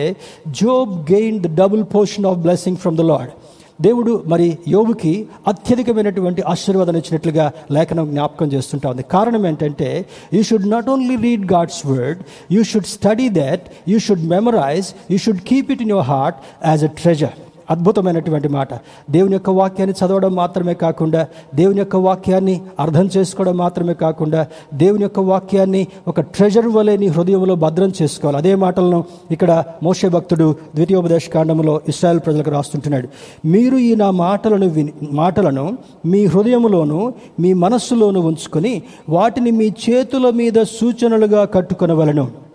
Job gain the double portion of blessing from the Lord దేవుడు మరి యోగుకి అత్యధికమైనటువంటి ఆశీర్వాదాలు ఇచ్చినట్లుగా లేఖనం జ్ఞాపకం చేస్తుంటా ఉంది. కారణం ఏంటంటే you should not only read God's word you should study that you should memorize you should keep it in your heart as a treasure అద్భుతమైనటువంటి మాట. దేవుని యొక్క వాక్యాన్ని చదవడం మాత్రమే కాకుండా దేవుని యొక్క వాక్యాన్ని అర్థం చేసుకోవడం మాత్రమే కాకుండా దేవుని యొక్క వాక్యాన్ని ఒక ట్రెజర్ వలె నీ హృదయంలో భద్రం చేసుకోవాలి. అదే మాటలను ఇక్కడ మోసే భక్తుడు ద్వితీయోపదేశ కాండంలో ఇస్రాయల్ ప్రజలకు రాస్తుంటున్నాడు. మీరు ఈ నా మాటలను విని మాటలను మీ హృదయములోను మీ మనస్సులోను ఉంచుకొని వాటిని మీ చేతుల మీద సూచనలుగా కట్టుకొనవలను.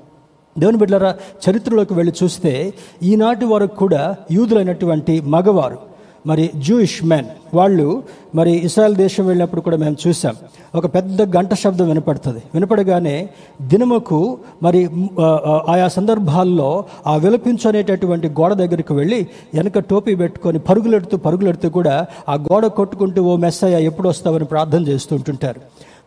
దేవుని బిడ్డలారా చరిత్రలోకి వెళ్ళి చూస్తే ఈనాటి వరకు కూడా యూదులైనటువంటి మగవారు. మరి జూయిష్ మెన్ వాళ్ళు మరి ఇస్రాయల్ దేశం వెళ్ళినప్పుడు కూడా మేము చూసాం ఒక పెద్ద గంట శబ్దం వినపడుతుంది. వినపడగానే దినముకు మరి ఆయా సందర్భాల్లో ఆ విలపించు అనేటటువంటి గోడ దగ్గరికి వెళ్ళి వెనక టోపీ పెట్టుకొని పరుగులెడుతూ పరుగులెడుతూ కూడా ఆ గోడ కొట్టుకుంటూ ఓ మెస్సయ్య ఎప్పుడు వస్తావని ప్రార్థన చేస్తుంటుంటారు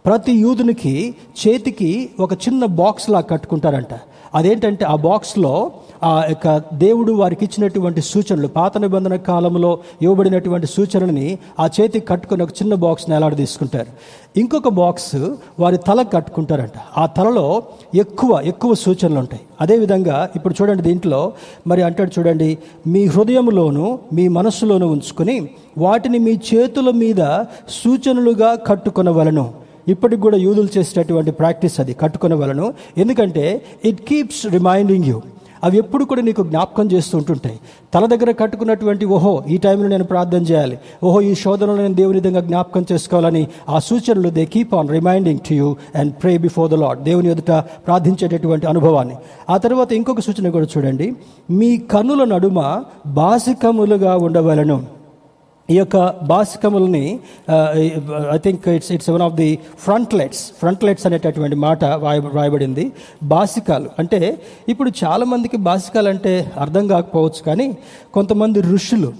ప్రతి యూదునికి చేతికి ఒక చిన్న బాక్స్ లా కట్టుకుంటారంట. అదేంటంటే ఆ బాక్స్లో ఆ యొక్క దేవుడు వారికి ఇచ్చినటువంటి సూచనలు పాత నిబంధన కాలంలో ఇవ్వబడినటువంటి సూచనలని ఆ చేతికి కట్టుకొని ఒక చిన్న బాక్స్ని ఎలాడ తీసుకుంటారు. ఇంకొక బాక్స్ వారి తల కట్టుకుంటారంట. ఆ తలలో ఎక్కువ ఎక్కువ సూచనలు ఉంటాయి. అదేవిధంగా ఇప్పుడు చూడండి దీంట్లో మరి అంటాడు చూడండి మీ హృదయంలోను మీ మనస్సులోను ఉంచుకొని వాటిని మీ చేతుల మీద సూచనలుగా కట్టుకొనవలను. ఇప్పటికి కూడా యూదులు చేసేటటువంటి ప్రాక్టీస్ అది కట్టుకునే వలను. ఎందుకంటే ఇట్ కీప్స్ రిమైండింగ్ యూ అవి ఎప్పుడు కూడా నీకు జ్ఞాపకం చేస్తూ ఉంటుంటాయి. తల దగ్గర కట్టుకున్నటువంటి ఓహో ఈ టైంలో నేను ప్రార్థన చేయాలి. ఓహో ఈ శోధనలో నేను దేవుని విధంగా జ్ఞాపకం చేసుకోవాలని ఆ సూచనలు they keep on reminding to you and pray before the Lord దేవుని ఎదుట ప్రార్థించేటటువంటి అనుభవాన్ని. ఆ తర్వాత ఇంకొక సూచన కూడా చూడండి. మీ కన్నుల నడుమ బాసికములుగా ఉండవలను. ఈ యొక్క బాసికములని I think it's it's one of the frontlets frontlets అనేటటువంటి మాట రాయ రాయబడింది. బాసికాలు. అంటే ఇప్పుడు చాలామందికి బాసికాలు అంటే అర్థం కాకపోవచ్చు కానీ కొంతమంది ఋషులు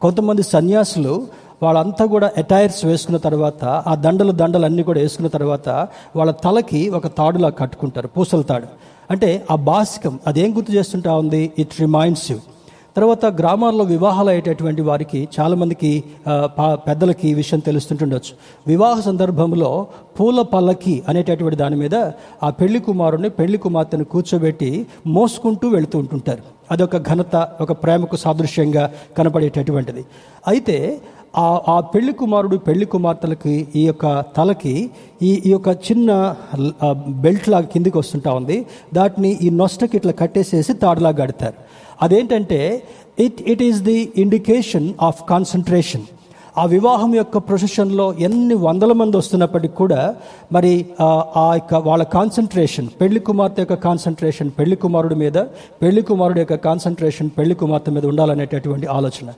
కొంతమంది సన్యాసులు వాళ్ళంతా కూడా అటైర్స్ వేసుకున్న తర్వాత ఆ దండలు దండలు అన్నీ కూడా వేసుకున్న తర్వాత వాళ్ళ తలకి ఒక తాడులా కట్టుకుంటారు పూసల తాడు. అంటే ఆ బాసికం అదేం గుర్తు చేస్తుంటా ఉంది? ఇట్ రిమైండ్స్ యూ తర్వాత గ్రామాల్లో వివాహాలు అయ్యేటటువంటి వారికి చాలామందికి పా- పెద్దలకి ఈ విషయం తెలుస్తుంటుండొచ్చు. వివాహ సందర్భంలో పూల పల్లకి అనేటటువంటి దాని మీద ఆ పెళ్ళి కుమారుని పెళ్ళి కుమార్తెను కూర్చోబెట్టి మోసుకుంటూ వెళుతూ ఉంటుంటారు. అదొక ఘనత ఒక ప్రేమకు సాదృశ్యంగా కనపడేటటువంటిది. అయితే ఆ ఆ పెళ్ళి కుమారుడు పెళ్ళి కుమార్తెలకి ఈ యొక్క తలకి ఈ ఈ యొక్క చిన్న బెల్ట్ లాగా కిందికి వస్తుంటా ఉంది. దాటిని ఈ నొస్టకి ఇట్లా కట్టేసేసి తాడులాగా కడతారు. అదేంటంటే it it is the indication of concentration ఆ వివాహం యొక్క ప్రొసెషన్లో ఎన్ని వందల మంది వస్తున్నప్పటికీ కూడా మరి ఆ యొక్క వాళ్ళ కాన్సన్ట్రేషన్ పెళ్ళి కుమార్తె యొక్క కాన్సన్ట్రేషన్ పెళ్ళి కుమారుడి మీద పెళ్ళి కుమారుడు యొక్క కాన్సన్ట్రేషన్ పెళ్ళి కుమార్తె మీద ఉండాలనేటటువంటి ఆలోచన.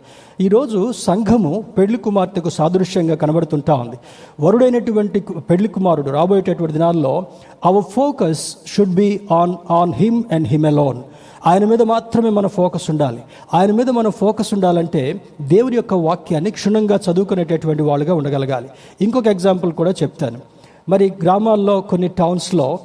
ఈరోజు సంఘము పెళ్ళి కుమార్తెకు సాదృశ్యంగా కనబడుతుంటా ఉంది. వరుడైనటువంటి పెళ్ళి కుమారుడు రాబోయేటటువంటి దినాల్లో our focus should be on on him and him alone ఆయన మీద మాత్రమే మన ఫోకస్ ఉండాలి. ఆయన మీద మన ఫోకస్ ఉండాలంటే దేవుని యొక్క వాక్యాన్ని క్షుణ్ణంగా చదువుకునేటటువంటి వాళ్ళుగా ఉండగలగాలి. ఇంకొక ఎగ్జాంపుల్ కూడా చెప్తాను. మరి గ్రామాల్లో కొన్ని టౌన్స్లో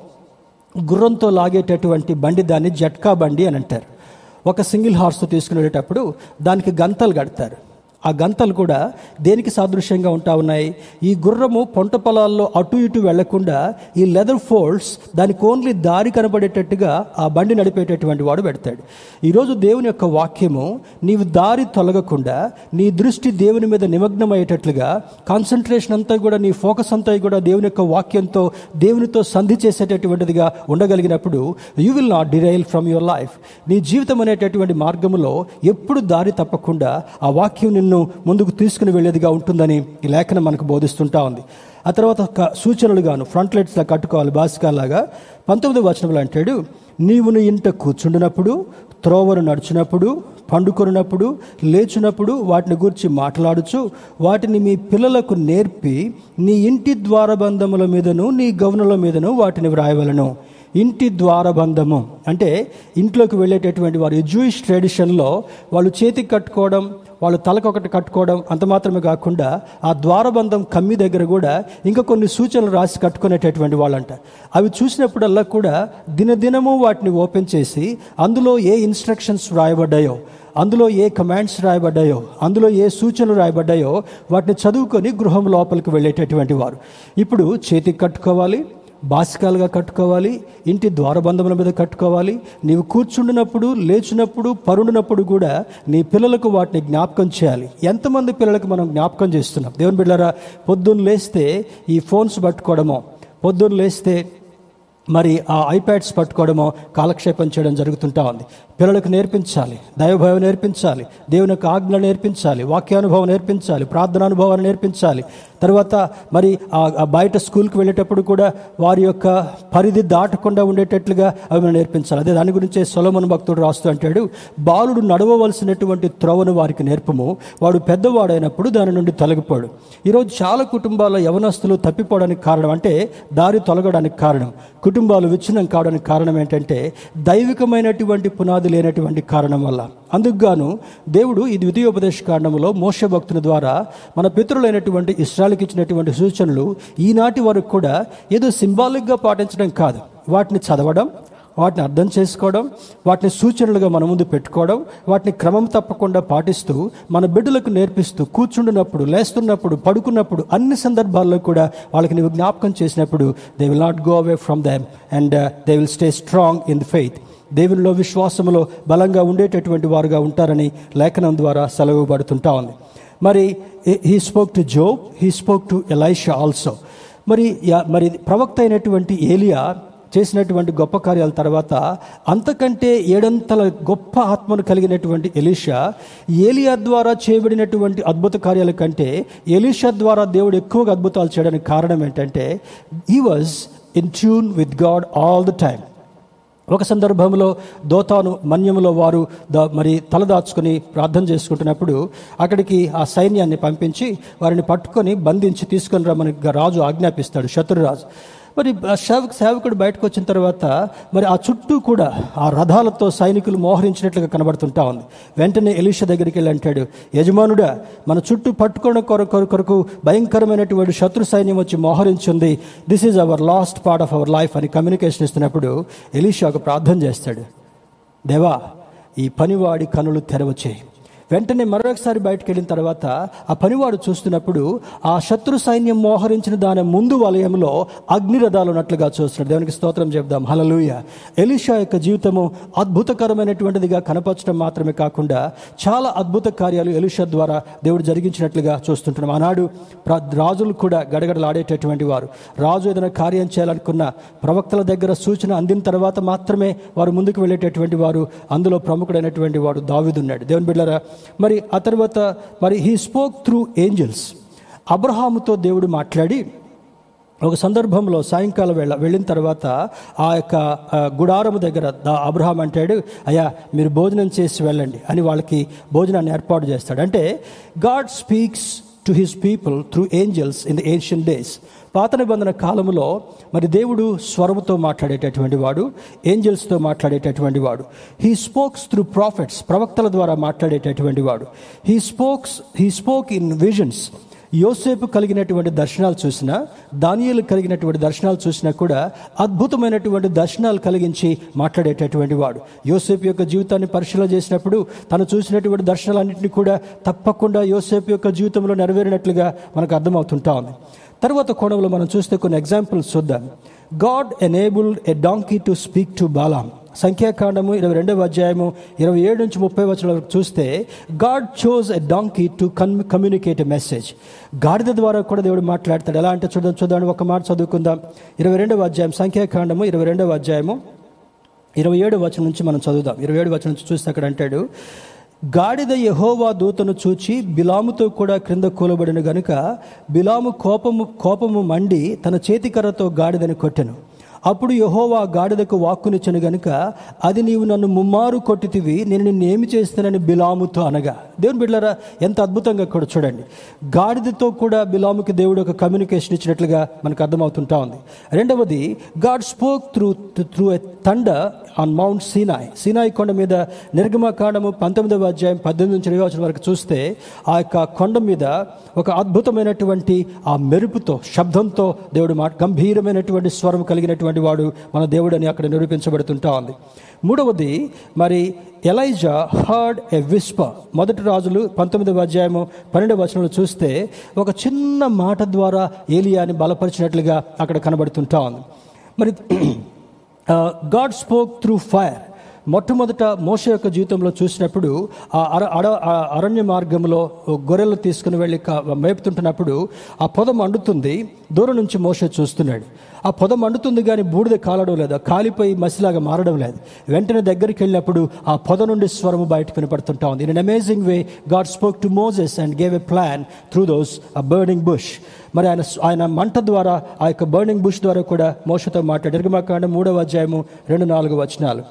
గుర్రంతో లాగేటటువంటి బండి దాన్ని జట్కా బండి అని అంటారు. ఒక సింగిల్ హార్స్తో తీసుకునేటప్పుడు దానికి గంతలు కడతారు. ఆ గంతలు కూడా దేనికి సాదృశ్యంగా ఉంటా ఉన్నాయి? ఈ గుర్రము పొంట పొలాల్లో అటు ఇటు వెళ్ళకుండా ఈ లెదర్ ఫోల్డ్స్ దానికి ఓన్లీ దారి కనబడేటట్టుగా ఆ బండి నడిపేటటువంటి వాడు పెడతాడు. ఈరోజు దేవుని యొక్క వాక్యము నీవు దారి తొలగకుండా నీ దృష్టి దేవుని మీద నిమగ్నమయ్యేటట్లుగా కాన్సన్ట్రేషన్ అంతా కూడా నీ ఫోకస్ అంతా కూడా దేవుని యొక్క వాక్యంతో దేవునితో సంధి చేసేటటువంటిదిగా ఉండగలిగినప్పుడు you will not derail from your life నీ జీవితం అనేటటువంటి మార్గంలో ఎప్పుడు దారి తప్పకుండా ఆ వాక్యం నిన్ను ముందుకు తీసుకుని వెళ్ళేదిగా ఉంటుందని ఈ లేఖనం మనకు బోధిస్తుంటా ఉంది. ఆ తర్వాత సూచనలుగాను ఫ్రంట్ లైట్స్లా కట్టుకోవాలి బాసికాలాగా పంతొమ్మిది వచనంలో అంటాడు నీవు నీ ఇంట కూర్చుండినప్పుడు త్రోవరు నడిచినప్పుడు పండుకొనినప్పుడు లేచినప్పుడు వాటిని గురించి మాట్లాడుచు వాటిని మీ పిల్లలకు నేర్పి నీ ఇంటి ద్వారబంధముల మీదను నీ గవనుల మీదను వాటిని వ్రాయవలను. ఇంటి ద్వారబంధము. అంటే ఇంట్లోకి వెళ్ళేటటువంటి వారు జూయిష్ ట్రెడిషన్లో వాళ్ళు చేతికి కట్టుకోవడం వాళ్ళు తలకొకటి కట్టుకోవడం అంత మాత్రమే కాకుండా ఆ ద్వారబంధం కమ్మి దగ్గర కూడా ఇంకా కొన్ని సూచనలు రాసి కట్టుకునేటటువంటి వాళ్ళంట. అవి చూసినప్పుడల్లా కూడా దినదినము వాటిని ఓపెన్ చేసి అందులో ఏ ఇన్స్ట్రక్షన్స్ రాయబడ్డాయో అందులో ఏ కమాండ్స్ రాయబడ్డాయో అందులో ఏ సూచనలు రాయబడ్డాయో వాటిని చదువుకొని గృహం లోపలికి వెళ్ళేటటువంటి వారు. ఇప్పుడు చేతికి కట్టుకోవాలి బాసికాలుగా కట్టుకోవాలి ఇంటి ద్వారబంధముల మీద కట్టుకోవాలి. నీవు కూర్చుండినప్పుడు లేచినప్పుడు పరుండినప్పుడు కూడా నీ పిల్లలకు వాటిని జ్ఞాపకం చేయాలి. ఎంతమంది పిల్లలకు మనం జ్ఞాపకం చేస్తున్నాం? దేవుని బిడ్డారా పొద్దున్న లేస్తే ఈ ఫోన్స్ పట్టుకోవడమో పొద్దున్న లేస్తే మరి ఆ ఐప్యాడ్స్ పట్టుకోవడమో కాలక్షేపం చేయడం జరుగుతుంటా ఉంది. పిల్లలకు నేర్పించాలి దైవభయం నేర్పించాలి దేవుని యొక్క ఆజ్ఞ నేర్పించాలి వాక్యానుభవం నేర్పించాలి ప్రార్థనానుభవాన్ని నేర్పించాలి. తర్వాత మరి ఆ బయట స్కూల్కి వెళ్ళేటప్పుడు కూడా వారి యొక్క పరిధి దాటకుండా ఉండేటట్లుగా అవి మనం నేర్పించాలి. అదే దాని గురించే సొలమన్ భక్తుడు రాస్తూ అంటాడు బాలుడు నడవవలసినటువంటి త్రోవను వారికి నేర్పము. వాడు పెద్దవాడైనప్పుడు దాని నుండి తొలగిపోడు. ఈరోజు చాలా కుటుంబాల్లో యవనస్తులు తప్పిపోవడానికి కారణం అంటే దారి తొలగడానికి కారణం. కుటుంబాలు విచ్ఛిన్నం కావడానికి కారణం ఏంటంటే దైవికమైనటువంటి పునాది లేనటువంటి కారణం వల్ల. అందుకుగాను దేవుడు ఈ ద్వితీయోపదేశ కారణంలో మోస భక్తుల ద్వారా మన పితరులైనటువంటి ఇస్రాయల్కి ఇచ్చినటువంటి సూచనలు ఈనాటి వరకు కూడా ఏదో సింబాలిక్గా పాటించడం కాదు. వాటిని చదవడం వాటిని అర్థం చేసుకోవడం వాటిని సూచనలుగా మన ముందు పెట్టుకోవడం వాటిని క్రమం తప్పకుండా పాటిస్తూ మన బిడ్డలకు నేర్పిస్తూ కూర్చుండినప్పుడు లేస్తున్నప్పుడు పడుకున్నప్పుడు అన్ని సందర్భాల్లో కూడా వాళ్ళకి నువ్వు జ్ఞాపకం చేసినప్పుడు they will not go away from them and they will stay strong in faith దేవునిలో విశ్వాసములో బలంగా ఉండేటటువంటి వారుగా ఉంటారని లేఖనం ద్వారా సెలవుబడుతుంటా ఉంది. మరి he spoke to Job he spoke to Elisha also మరి మరి ప్రవక్త అయినటువంటి ఏలియా చేసినటువంటి గొప్ప కార్యాల తర్వాత అంతకంటే ఏడంతల గొప్ప ఆత్మను కలిగినటువంటి ఎలీషా ఏలియా ద్వారా చేయబడినటువంటి అద్భుత కార్యాల కంటే ఎలీషా ద్వారా దేవుడు ఎక్కువగా అద్భుతాలు చేయడానికి కారణం ఏంటంటే he was in tune with God all the time ఒక సందర్భంలో దోతాను మన్యములో వారు ద మరి తలదాచుకుని ప్రార్థన చేసుకుంటున్నప్పుడు అక్కడికి ఆ సైన్యాన్ని పంపించి వారిని పట్టుకొని బంధించి తీసుకొని రమ్మని రాజు ఆజ్ఞాపిస్తాడు శత్రురాజు. మరి సేవకు సేవకుడు బయటకు వచ్చిన తర్వాత మరి ఆ చుట్టూ కూడా ఆ రథాలతో సైనికులు మోహరించినట్లుగా కనబడుతుంటా ఉంది. వెంటనే ఎలీష దగ్గరికి వెళ్ళి అంటాడు యజమానుడా మన చుట్టూ పట్టుకోవడం కొరకు కొరకు భయంకరమైనటువంటి శత్రు సైన్యం వచ్చి మోహరించింది this is our last part of our life అని కమ్యూనికేషన్ ఇస్తున్నప్పుడు ఎలీషా ఒక ప్రార్థన చేస్తాడు. దేవా ఈ పనివాడి కనులు తెరవచేయి. వెంటనే మరొకసారి బయటకు వెళ్ళిన తర్వాత ఆ పనివాడు చూస్తున్నప్పుడు ఆ శత్రు సైన్యం మోహరించిన దాని ముందు వలయంలో అగ్నిరథాలు ఉన్నట్లుగా చూస్తున్నాడు. దేవునికి స్తోత్రం చెప్దాం. హలలుయ ఎలిషా యొక్క జీవితము అద్భుతకరమైనటువంటిదిగా కనపరచడం మాత్రమే కాకుండా చాలా అద్భుత కార్యాలు ఎలిషా ద్వారా దేవుడు జరిగించినట్లుగా చూస్తుంటున్నాం. ఆనాడు రాజులు కూడా గడగడలాడేటటువంటి వారు. రాజు ఏదైనా కార్యం చేయాలనుకున్న ప్రవక్తల దగ్గర సూచన అందిన తర్వాత మాత్రమే వారు ముందుకు వెళ్ళేటటువంటి వారు. అందులో ప్రముఖుడైనటువంటి వాడు దావిదున్నాడు. దేవుని బిడ్డరా మరి ఆ తర్వాత మరి హీ స్పోక్ త్రూ ఏంజల్స్ అబ్రహాముతో దేవుడు మాట్లాడి ఒక సందర్భంలో సాయంకాలం వేళ వెళ్ళిన తర్వాత ఆ యొక్క గుడారము దగ్గర అబ్రహాం అంటాడు అయ్యా మీరు భోజనం చేసి వెళ్ళండి అని వాళ్ళకి భోజనాన్ని ఏర్పాటు చేస్తాడు. అంటే God speaks to his people through angels in the ancient days పాత నిబంధన కాలంలో మరి దేవుడు స్వరముతో మాట్లాడేటటువంటి వాడు ఏంజల్స్తో మాట్లాడేటటువంటి వాడు. హీ స్పోక్స్ త్రూ ప్రాఫిట్స్ ప్రవక్తల ద్వారా మాట్లాడేటటువంటి వాడు. He spokes he spoke in visions యోసేపు కలిగినటువంటి దర్శనాలు చూసినా దానియలు కలిగినటువంటి దర్శనాలు చూసినా కూడా అద్భుతమైనటువంటి దర్శనాలు కలిగించి మాట్లాడేటటువంటి వాడు. యోసేపు యొక్క జీవితాన్ని పరిశీలన చేసినప్పుడు తను చూసినటువంటి దర్శనాలన్నింటినీ కూడా తప్పకుండా యోసేపు యొక్క జీవితంలో నెరవేరినట్లుగా మనకు అర్థమవుతుంటా ఉంది. తర్వాత కోణంలో మనం చూస్తే కొన్ని ఎగ్జాంపుల్స్ చూద్దాం. God enabled a donkey to speak to Balaam సంఖ్యాకాండము ఇరవై రెండవ అధ్యాయము ఇరవై ఏడు నుంచి ముప్పై వచ్చిన వరకు చూస్తే God chose a donkey to com communicate a message గాడిద ద్వారా కూడా దేవుడు మాట్లాడతాడు. ఎలా అంటే చూద్దాం చూద్దాం ఒక మాట చదువుకుందాం. ఇరవై రెండవ అధ్యాయం సంఖ్యాకాండము ఇరవై రెండవ అధ్యాయము ఇరవై ఏడు వచనం నుంచి మనం చదువుదాం. ఇరవై ఏడు వచనం నుంచి చూస్తే అక్కడ అంటాడు గాడిద యహోవా దూతను చూచి బిలాముతో కూడా క్రింద కూలబడిన గనుక బిలాము కోపము కోపము మండి తన చేతికర్రతో గాడిదని కొట్టెను. అప్పుడు యహోవా గాడిదకు వాక్కునిచ్చను గనుక అది నీవు నన్ను ముమ్మారు కొట్టితివి నేను నిన్ను ఏమి చేస్తానని బిలాముతో అనగా. దేవుని బిడ్డలారా ఎంత అద్భుతంగా కూడా చూడండి. గాడిదతో కూడా బిలాముకి దేవుడు ఒక కమ్యూనికేషన్ ఇచ్చినట్లుగా మనకు అర్థమవుతుంటా ఉంది. రెండవది God spoke through through a thunder on Mount Sinai Sinai కొండ మీద నిర్గమకాండము పంతొమ్మిదవ అధ్యాయం పద్దెనిమిది నుంచి ఇరవై వచ్చిన వరకు చూస్తే ఆ యొక్క కొండ మీద ఒక అద్భుతమైనటువంటి ఆ మెరుపుతో శబ్దంతో దేవుడు మాట గంభీరమైనటువంటి స్వరం కలిగినటువంటి వాడు మన దేవుడు అని అక్కడ నిరూపించబడుతుంటా ఉంది మూడవది మరి ఎలైజా హర్డ్ ఎ విస్ప మొదటి రాజులు పంతొమ్మిదవ అధ్యాయము పన్నెండవ వచనంలో చూస్తే ఒక చిన్న మాట ద్వారా ఏలియాని బలపరిచినట్లుగా అక్కడ కనబడుతుంటా ఉంది మరి గాడ్ స్పోక్ త్రూ ఫైర్ మొట్టమొదట మోస యొక్క జీవితంలో చూసినప్పుడు ఆ అర అడ ఆ అరణ్య మార్గంలో గొర్రెలు తీసుకుని వెళ్ళి మేపుతుంటున్నప్పుడు ఆ పొద మండుతుంది. దూరం నుంచి మోస చూస్తున్నాడు. ఆ పొద మండుతుంది కానీ బూడిద కాలడం లేదు. కాలిపోయి మసిలాగా మారడం లేదు. వెంటనే దగ్గరికి వెళ్ళినప్పుడు ఆ పొద నుండి స్వరము బయటకు వినపడుతుంటా ఉంది. In amazing way God spoke to Moses and gave a plan through those a burning bush మరి ఆయన ఆయన మంట ద్వారా ఆ యొక్క బర్నింగ్ బుష్ ద్వారా కూడా మోసతో మాట్లాడారు. నిర్గమాకాండం మూడవ అధ్యాయము రెండు నాలుగు వచనాలు.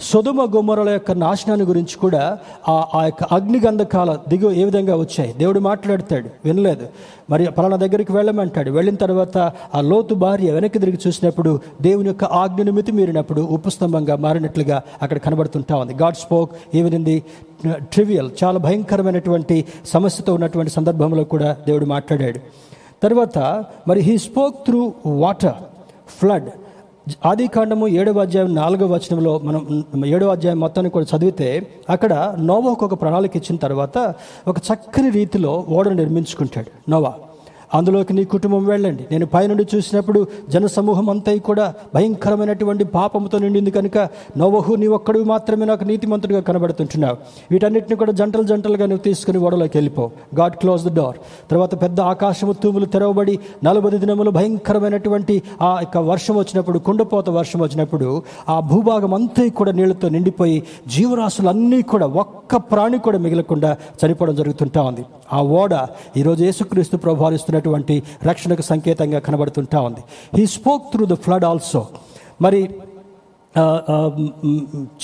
సుధుమ గుమ్మరల యొక్క నాశనాన్ని గురించి కూడా ఆ ఆ యొక్క అగ్నిగంధకాల దిగు ఏ విధంగా వచ్చాయి? దేవుడు మాట్లాడతాడు వినలేదు. మరి పలానా దగ్గరికి వెళ్ళమంటాడు. వెళ్ళిన తర్వాత ఆ లోతు భార్య వెనక్కి తిరిగి చూసినప్పుడు దేవుని యొక్క ఆజ్ఞను మితిమీరినప్పుడు ఉప్పు మారినట్లుగా అక్కడ కనబడుతుంటా ఉంది. God spoke even in the trivial చాలా భయంకరమైనటువంటి సమస్యతో ఉన్నటువంటి సందర్భంలో కూడా దేవుడు మాట్లాడాడు. తర్వాత మరి he spoke through water flood. ఆది కాండము ఏడవ అధ్యాయం నాలుగవ వచనంలో మనం ఏడవ అధ్యాయం మొత్తాన్ని కూడా చదివితే అక్కడ నోవాకు ఒక ప్రణాళిక ఇచ్చిన తర్వాత ఒక చక్కని రీతిలో ఓడను నిర్మించుకుంటాడు నోవా. అందులోకి నీ కుటుంబం వెళ్ళండి. నేను పైనుండి చూసినప్పుడు జనసమూహం అంతా కూడా భయంకరమైనటువంటి పాపంతో నిండింది కనుక నోవహు నీ ఒక్కడు మాత్రమే నాకు నీతిమంతుడిగా కనబడుతుంటున్నావు. వీటన్నిటిని కూడా జంటలు జంటలుగా నువ్వు తీసుకుని ఓడలోకి వెళ్ళిపో. గాడ్ క్లోజ్ ద డోర్ తర్వాత పెద్ద ఆకాశము తూములు తెరవబడి నలభై దినములు భయంకరమైనటువంటి ఆ యొక్క వర్షం వచ్చినప్పుడు కుండపోత వర్షం వచ్చినప్పుడు ఆ భూభాగం అంతా కూడా నీళ్ళతో నిండిపోయి జీవరాశులన్నీ కూడా ఒక్క ప్రాణి కూడా మిగలకుండా చనిపోవడం జరుగుతుంటా ఉంది. ఆ ఓడ ఈరోజు యేసుక్రీస్తు ప్రభావిస్తున్నటువంటి రక్షణకు సంకేతంగా కనబడుతుంటా ఉంది. He spoke through the flood also మరి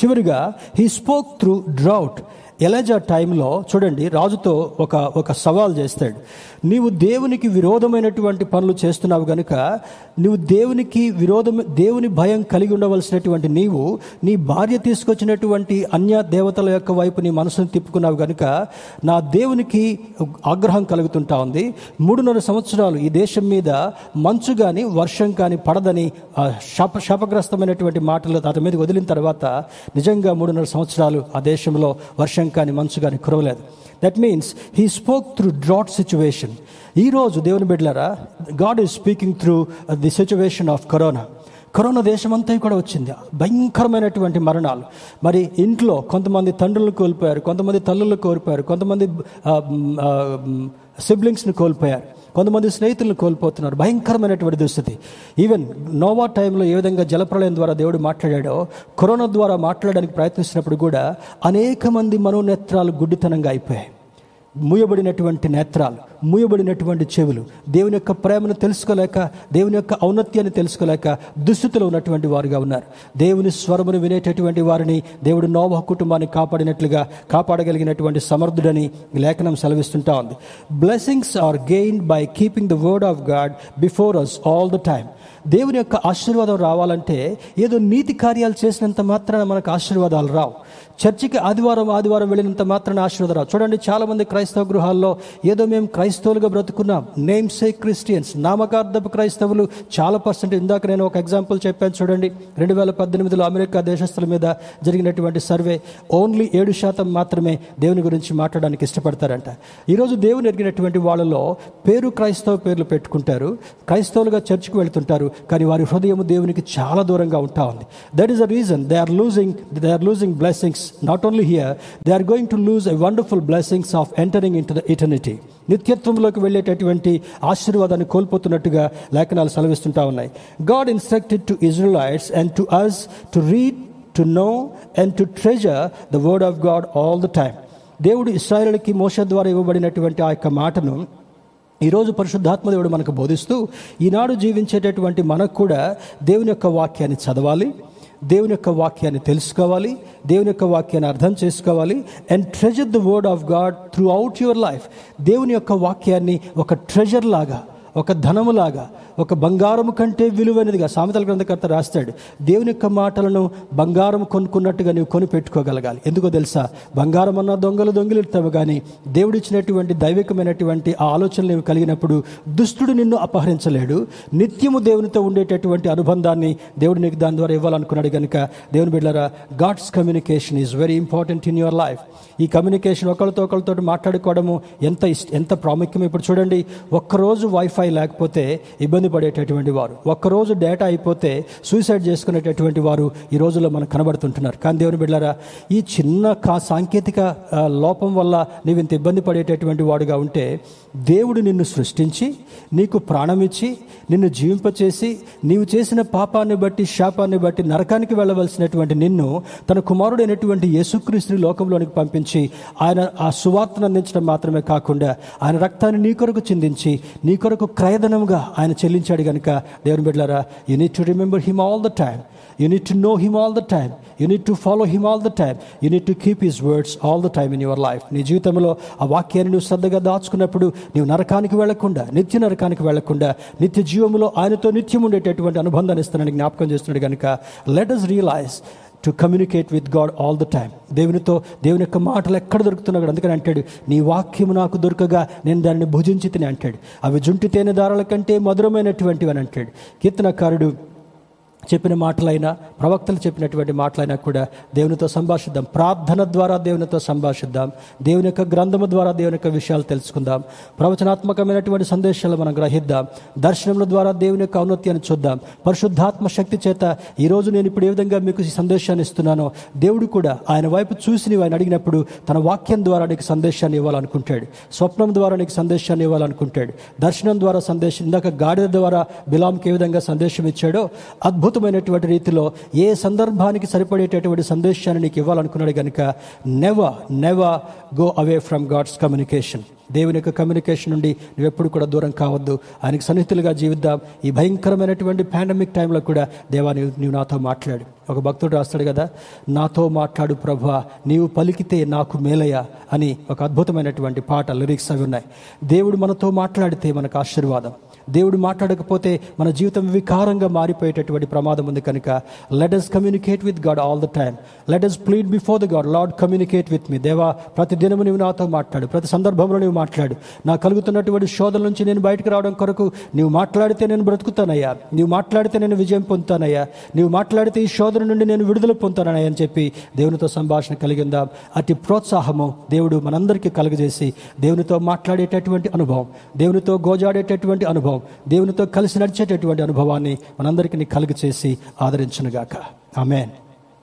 చివరిగా he spoke through drought Elijah టైంలో చూడండి రాజుతో ఒక ఒక సవాల్ చేస్తాడు. నీవు దేవునికి విరోధమైనటువంటి పనులు చేస్తున్నావు గనుక నువ్వు దేవునికి విరోధం దేవుని భయం కలిగి ఉండవలసినటువంటి నీవు నీ భార్య తీసుకొచ్చినటువంటి అన్య దేవతల యొక్క వైపు నీ మనసును తిప్పుకున్నావు గనుక నా దేవునికి ఆగ్రహం కలుగుతుంటా ఉంది. మూడున్నర సంవత్సరాలు ఈ దేశం మీద మంచు కానీ వర్షం కానీ పడదని శప శాప శాపగ్రస్తమైనటువంటి మాటలు అతని మీద వదిలిన తర్వాత నిజంగా మూడున్నర సంవత్సరాలు ఆ దేశంలో వర్షం కానీ మంచు కానీ కురవలేదు. That means he spoke through drought situation ఈరోజు దేవుని బిడ్డలారా God is speaking through the situation of corona corona దేశమంతా కూడా వచ్చింది. భయంకరమైనటువంటి మరణాలు. మరి ఇంట్లో కొంతమంది తండ్రులను కోల్పోయారు కొంతమంది తల్లులను కోల్పోయారు కొంతమంది సిబ్లింగ్స్ని కోల్పోయారు కొంతమంది స్నేహితులను కోల్పోతున్నారు. భయంకరమైనటువంటి దుస్థితి. ఈవెన్ నోవా టైంలో ఏ విధంగా జలప్రలయం ద్వారా దేవుడు మాట్లాడాడో కరోనా ద్వారా మాట్లాడడానికి ప్రయత్నిస్తున్నప్పుడు కూడా అనేక మంది మనోనేత్రాలు గుడ్డితనంగా అయిపోయాయి. మూయబడినటువంటి నేత్రాలు మూయబడినటువంటి చెవులు దేవుని యొక్క ప్రేమను తెలుసుకోలేక దేవుని యొక్క ఔన్నత్యాన్ని తెలుసుకోలేక దుస్థితిలో ఉన్నటువంటి వారుగా ఉన్నారు. దేవుని స్వరమును వినేటటువంటి వారిని దేవుడు నోవ కుటుంబాన్ని కాపాడినట్లుగా కాపాడగలిగినటువంటి సమర్థుడని లేఖనం సెలవిస్తుంటా ఉంది. Blessings are gain by keeping the word of God before us all the time దేవుని యొక్క ఆశీర్వాదం రావాలంటే ఏదో నీతి కార్యాలు చేసినంత మాత్రాన మనకు ఆశీర్వాదాలు రావు. చర్చికి ఆదివారం ఆదివారం వెళ్ళినంత మాత్రాన ఆశీర్వదరా చూడండి చాలా మంది క్రైస్తవ గృహాల్లో ఏదో మేము క్రైస్తవులుగా బ్రతుకున్నాం. నేమ్ సే క్రిస్టియన్స్ నామకార్థపు క్రైస్తవులు చాలా పర్సెంట్ ఇందాక నేను ఒక ఎగ్జాంపుల్ చెప్పాను చూడండి. రెండు వేల పద్దెనిమిదిలో అమెరికా దేశస్తుల మీద జరిగినటువంటి సర్వే. ఓన్లీ ఏడు శాతం మాత్రమే దేవుని గురించి మాట్లాడడానికి ఇష్టపడతారంట. ఈరోజు దేవుని ఎరిగినటువంటి వాళ్ళలో పేరు క్రైస్తవ పేర్లు పెట్టుకుంటారు. క్రైస్తవులుగా చర్చికి వెళ్తుంటారు. కానీ వారి హృదయం దేవునికి చాలా దూరంగా ఉంటా ఉంది. That is a reason they are losing they are losing blessings not only here they are going to lose a wonderful blessings of entering in to the eternity నిత్యత్వంలోకి వెళ్ళేటటువంటి ఆశీర్వాదాన్ని కోల్పోతున్నట్టుగా లేఖనాలు సెలవిస్తుంటా ఉన్నాయి. God instructed to Israelites and to us to read to know and to treasure the word of God all the time దేవుడు ఇస్రాయలకి మోస ద్వారా ఇవ్వబడినటువంటి ఆ యొక్క మాటను ఈరోజు పరిశుద్ధాత్మ దేవుడు మనకు బోధిస్తూ ఈనాడు జీవించేటటువంటి మనకు కూడా దేవుని యొక్క వాక్యాన్ని చదవాలి. దేవుని యొక్క వాక్యాన్ని తెలుసుకోవాలి దేవుని యొక్క వాక్యాన్ని అర్థం చేసుకోవాలి and treasure the word of God throughout your life దేవుని యొక్క వాక్యాన్ని ఒక ట్రెజర్ లాగా ఒక ధనములాగా ఒక బంగారము కంటే విలువైనదిగా సామెతల గ్రంథకర్త రాస్తాడు. దేవుని యొక్క మాటలను బంగారం కొనుక్కున్నట్టుగా నీవు కొని పెట్టుకోగలగాలి ఎందుకో తెలుసా? బంగారం అన్న దొంగలు దొంగిలిస్తావు కానీ దేవుడిచ్చినటువంటి దైవికమైనటువంటి ఆ ఆలోచనలు కలిగినప్పుడు దుష్టుడు నిన్ను అపహరించలేడు. నిత్యము దేవునితో ఉండేటటువంటి అనుబంధాన్ని దేవుడు నీకు దాని ద్వారా ఇవ్వాలనుకున్నాడు కనుక దేవుని బిడ్డరా God's communication is very important in your life. ఈ కమ్యూనికేషన్ ఒకరితో ఒకరితో మాట్లాడుకోవడము ఎంత ఎంత ప్రాముఖ్యం ఇప్పుడు చూడండి. ఒక్కరోజు వైఫై లేకపోతే ఇబ్బంది ఇబ్బంది పడేటటువంటి వారు. ఒక్కరోజు డేటా అయిపోతే సూసైడ్ చేసుకునేటటువంటి వారు ఈ రోజుల్లో మనకు కనబడుతుంటున్నారు. కానీ దేవుని బిడ్డారా ఈ చిన్న కా సాంకేతిక లోపం వల్ల నీవు ఇంత ఇబ్బంది పడేటటువంటి వాడుగా ఉంటే దేవుడు నిన్ను సృష్టించి నీకు ప్రాణమిచ్చి నిన్ను జీవింపచేసి నీవు చేసిన పాపాన్ని బట్టి శాపాన్ని బట్టి నరకానికి వెళ్ళవలసినటువంటి నిన్ను తన కుమారుడైనటువంటి యేసుక్రీస్తుని లోకంలోనికి పంపించి ఆయన ఆ సువార్తను అందించడం మాత్రమే కాకుండా ఆయన రక్తాన్ని నీ కొరకు చిందించి నీ కొరకు క్రయధనంగా ఆయన చెల్లించాడు కనుక దేవుని బిడ్డారా you need to remember him all the time you need to know him all the time you need to follow him all the time you need to keep his words all the time in your life నీ జీవితంలో ఆ వాక్యాన్ని నువ్వు శ్రద్ధగా దాచుకున్నప్పుడు నీవు నరకానికి వెళ్ళకుండా నిత్య నరకానికి వెళ్ళకుండా నిత్య జీవంలో ఆయనతో నిత్యం ఉండేటటువంటి అనుబంధాన్ని ఇస్తున్నాడు జ్ఞాపకం చేస్తున్నాడు కనుక let us realize to communicate with God all the time దేవునితో దేవుని యొక్క మాటలు ఎక్కడ దొరుకుతున్నాడు అందుకని అంటాడు నీ వాక్యము నాకు దొరకగా నేను దానిని భుజించి తిని అంటాడు. అవి జుంటి తేనె దారాల కంటే మధురమైనటువంటివి అని అంటాడు. కీర్తనకారుడు చెప్పిన మాటలైనా ప్రవక్తలు చెప్పినటువంటి మాటలైనా కూడా దేవునితో సంభాషిద్దాం. ప్రార్థన ద్వారా దేవునితో సంభాషిద్దాం. దేవుని యొక్క గ్రంథము ద్వారా దేవుని యొక్క విషయాలు తెలుసుకుందాం. ప్రవచనాత్మకమైనటువంటి సందేశాలు మనం గ్రహిద్దాం. దర్శనముల ద్వారా దేవుని యొక్క ఔన్నత్యాన్ని చూద్దాం. పరిశుద్ధాత్మ శక్తి చేత ఈరోజు నేను ఇప్పుడు ఏ విధంగా మీకు ఈ సందేశాన్ని ఇస్తున్నానో దేవుడు కూడా ఆయన వైపు చూసి నీవు ఆయన అడిగినప్పుడు తన వాక్యం ద్వారా నీకు సందేశాన్ని ఇవ్వాలనుకుంటాడు. స్వప్నం ద్వారా నీకు సందేశాన్ని ఇవ్వాలనుకుంటాడు. దర్శనం ద్వారా సందేశం ఇందాక గాడిద ద్వారా బిలాంకి ఏ విధంగా సందేశం ఇచ్చాడో అద్భుత అద్భుతమైనటువంటి రీతిలో ఏ సందర్భానికి సరిపడేటటువంటి సందేశాన్ని నీకు ఇవ్వాలనుకున్నాడు కనుక never never go away from God's communication దేవుని యొక్క కమ్యూనికేషన్ నుండి నువ్వు ఎప్పుడు కూడా దూరం కావద్దు. ఆయనకు సన్నిహితులుగా జీవిద్దాం. ఈ భయంకరమైనటువంటి పాండమిక్ టైంలో కూడా దేవా నీవు నీవు నాతో మాట్లాడు. ఒక భక్తుడు రాస్తాడు కదా నాతో మాట్లాడు ప్రభా నీవు పలికితే నాకు మేలయ్యా అని ఒక అద్భుతమైనటువంటి పాట లిరిక్స్ అవి ఉన్నాయి. దేవుడు మనతో మాట్లాడితే మనకు ఆశీర్వాదం. దేవుడు మాట్లాడకపోతే మన జీవితం వికారంగా మారిపోయేటటువంటి ప్రమాదం ఉంది కనుక let us communicate with God all the time let us plead before the God Lord communicate with మీ దేవా ప్రతి దినము నీవు నాతో మాట్లాడు. ప్రతి సందర్భంలో నువ్వు మాట్లాడు. నా కలుగుతున్నటువంటి శోధల నుంచి నేను బయటకు రావడం కొరకు నువ్వు మాట్లాడితే నేను బ్రతుకుతానయ్యా. నువ్వు మాట్లాడితే నేను విజయం పొందుతానయ్యా. నువ్వు మాట్లాడితే ఈ శోధన నుండి నేను విడుదల పొందుతానయ్యా అని చెప్పి దేవునితో సంభాషణ కలిగిందాం అతి ప్రోత్సాహము దేవుడు మనందరికీ కలుగజేసి దేవునితో మాట్లాడేటటువంటి అనుభవం దేవునితో గోజాడేటటువంటి అనుభవం దేవునితో కలిసి నడిచేటటువంటి అనుభవాన్ని మనందరికీ కలుగు చేసి ఆదరించునుగాక. ఆమెన్.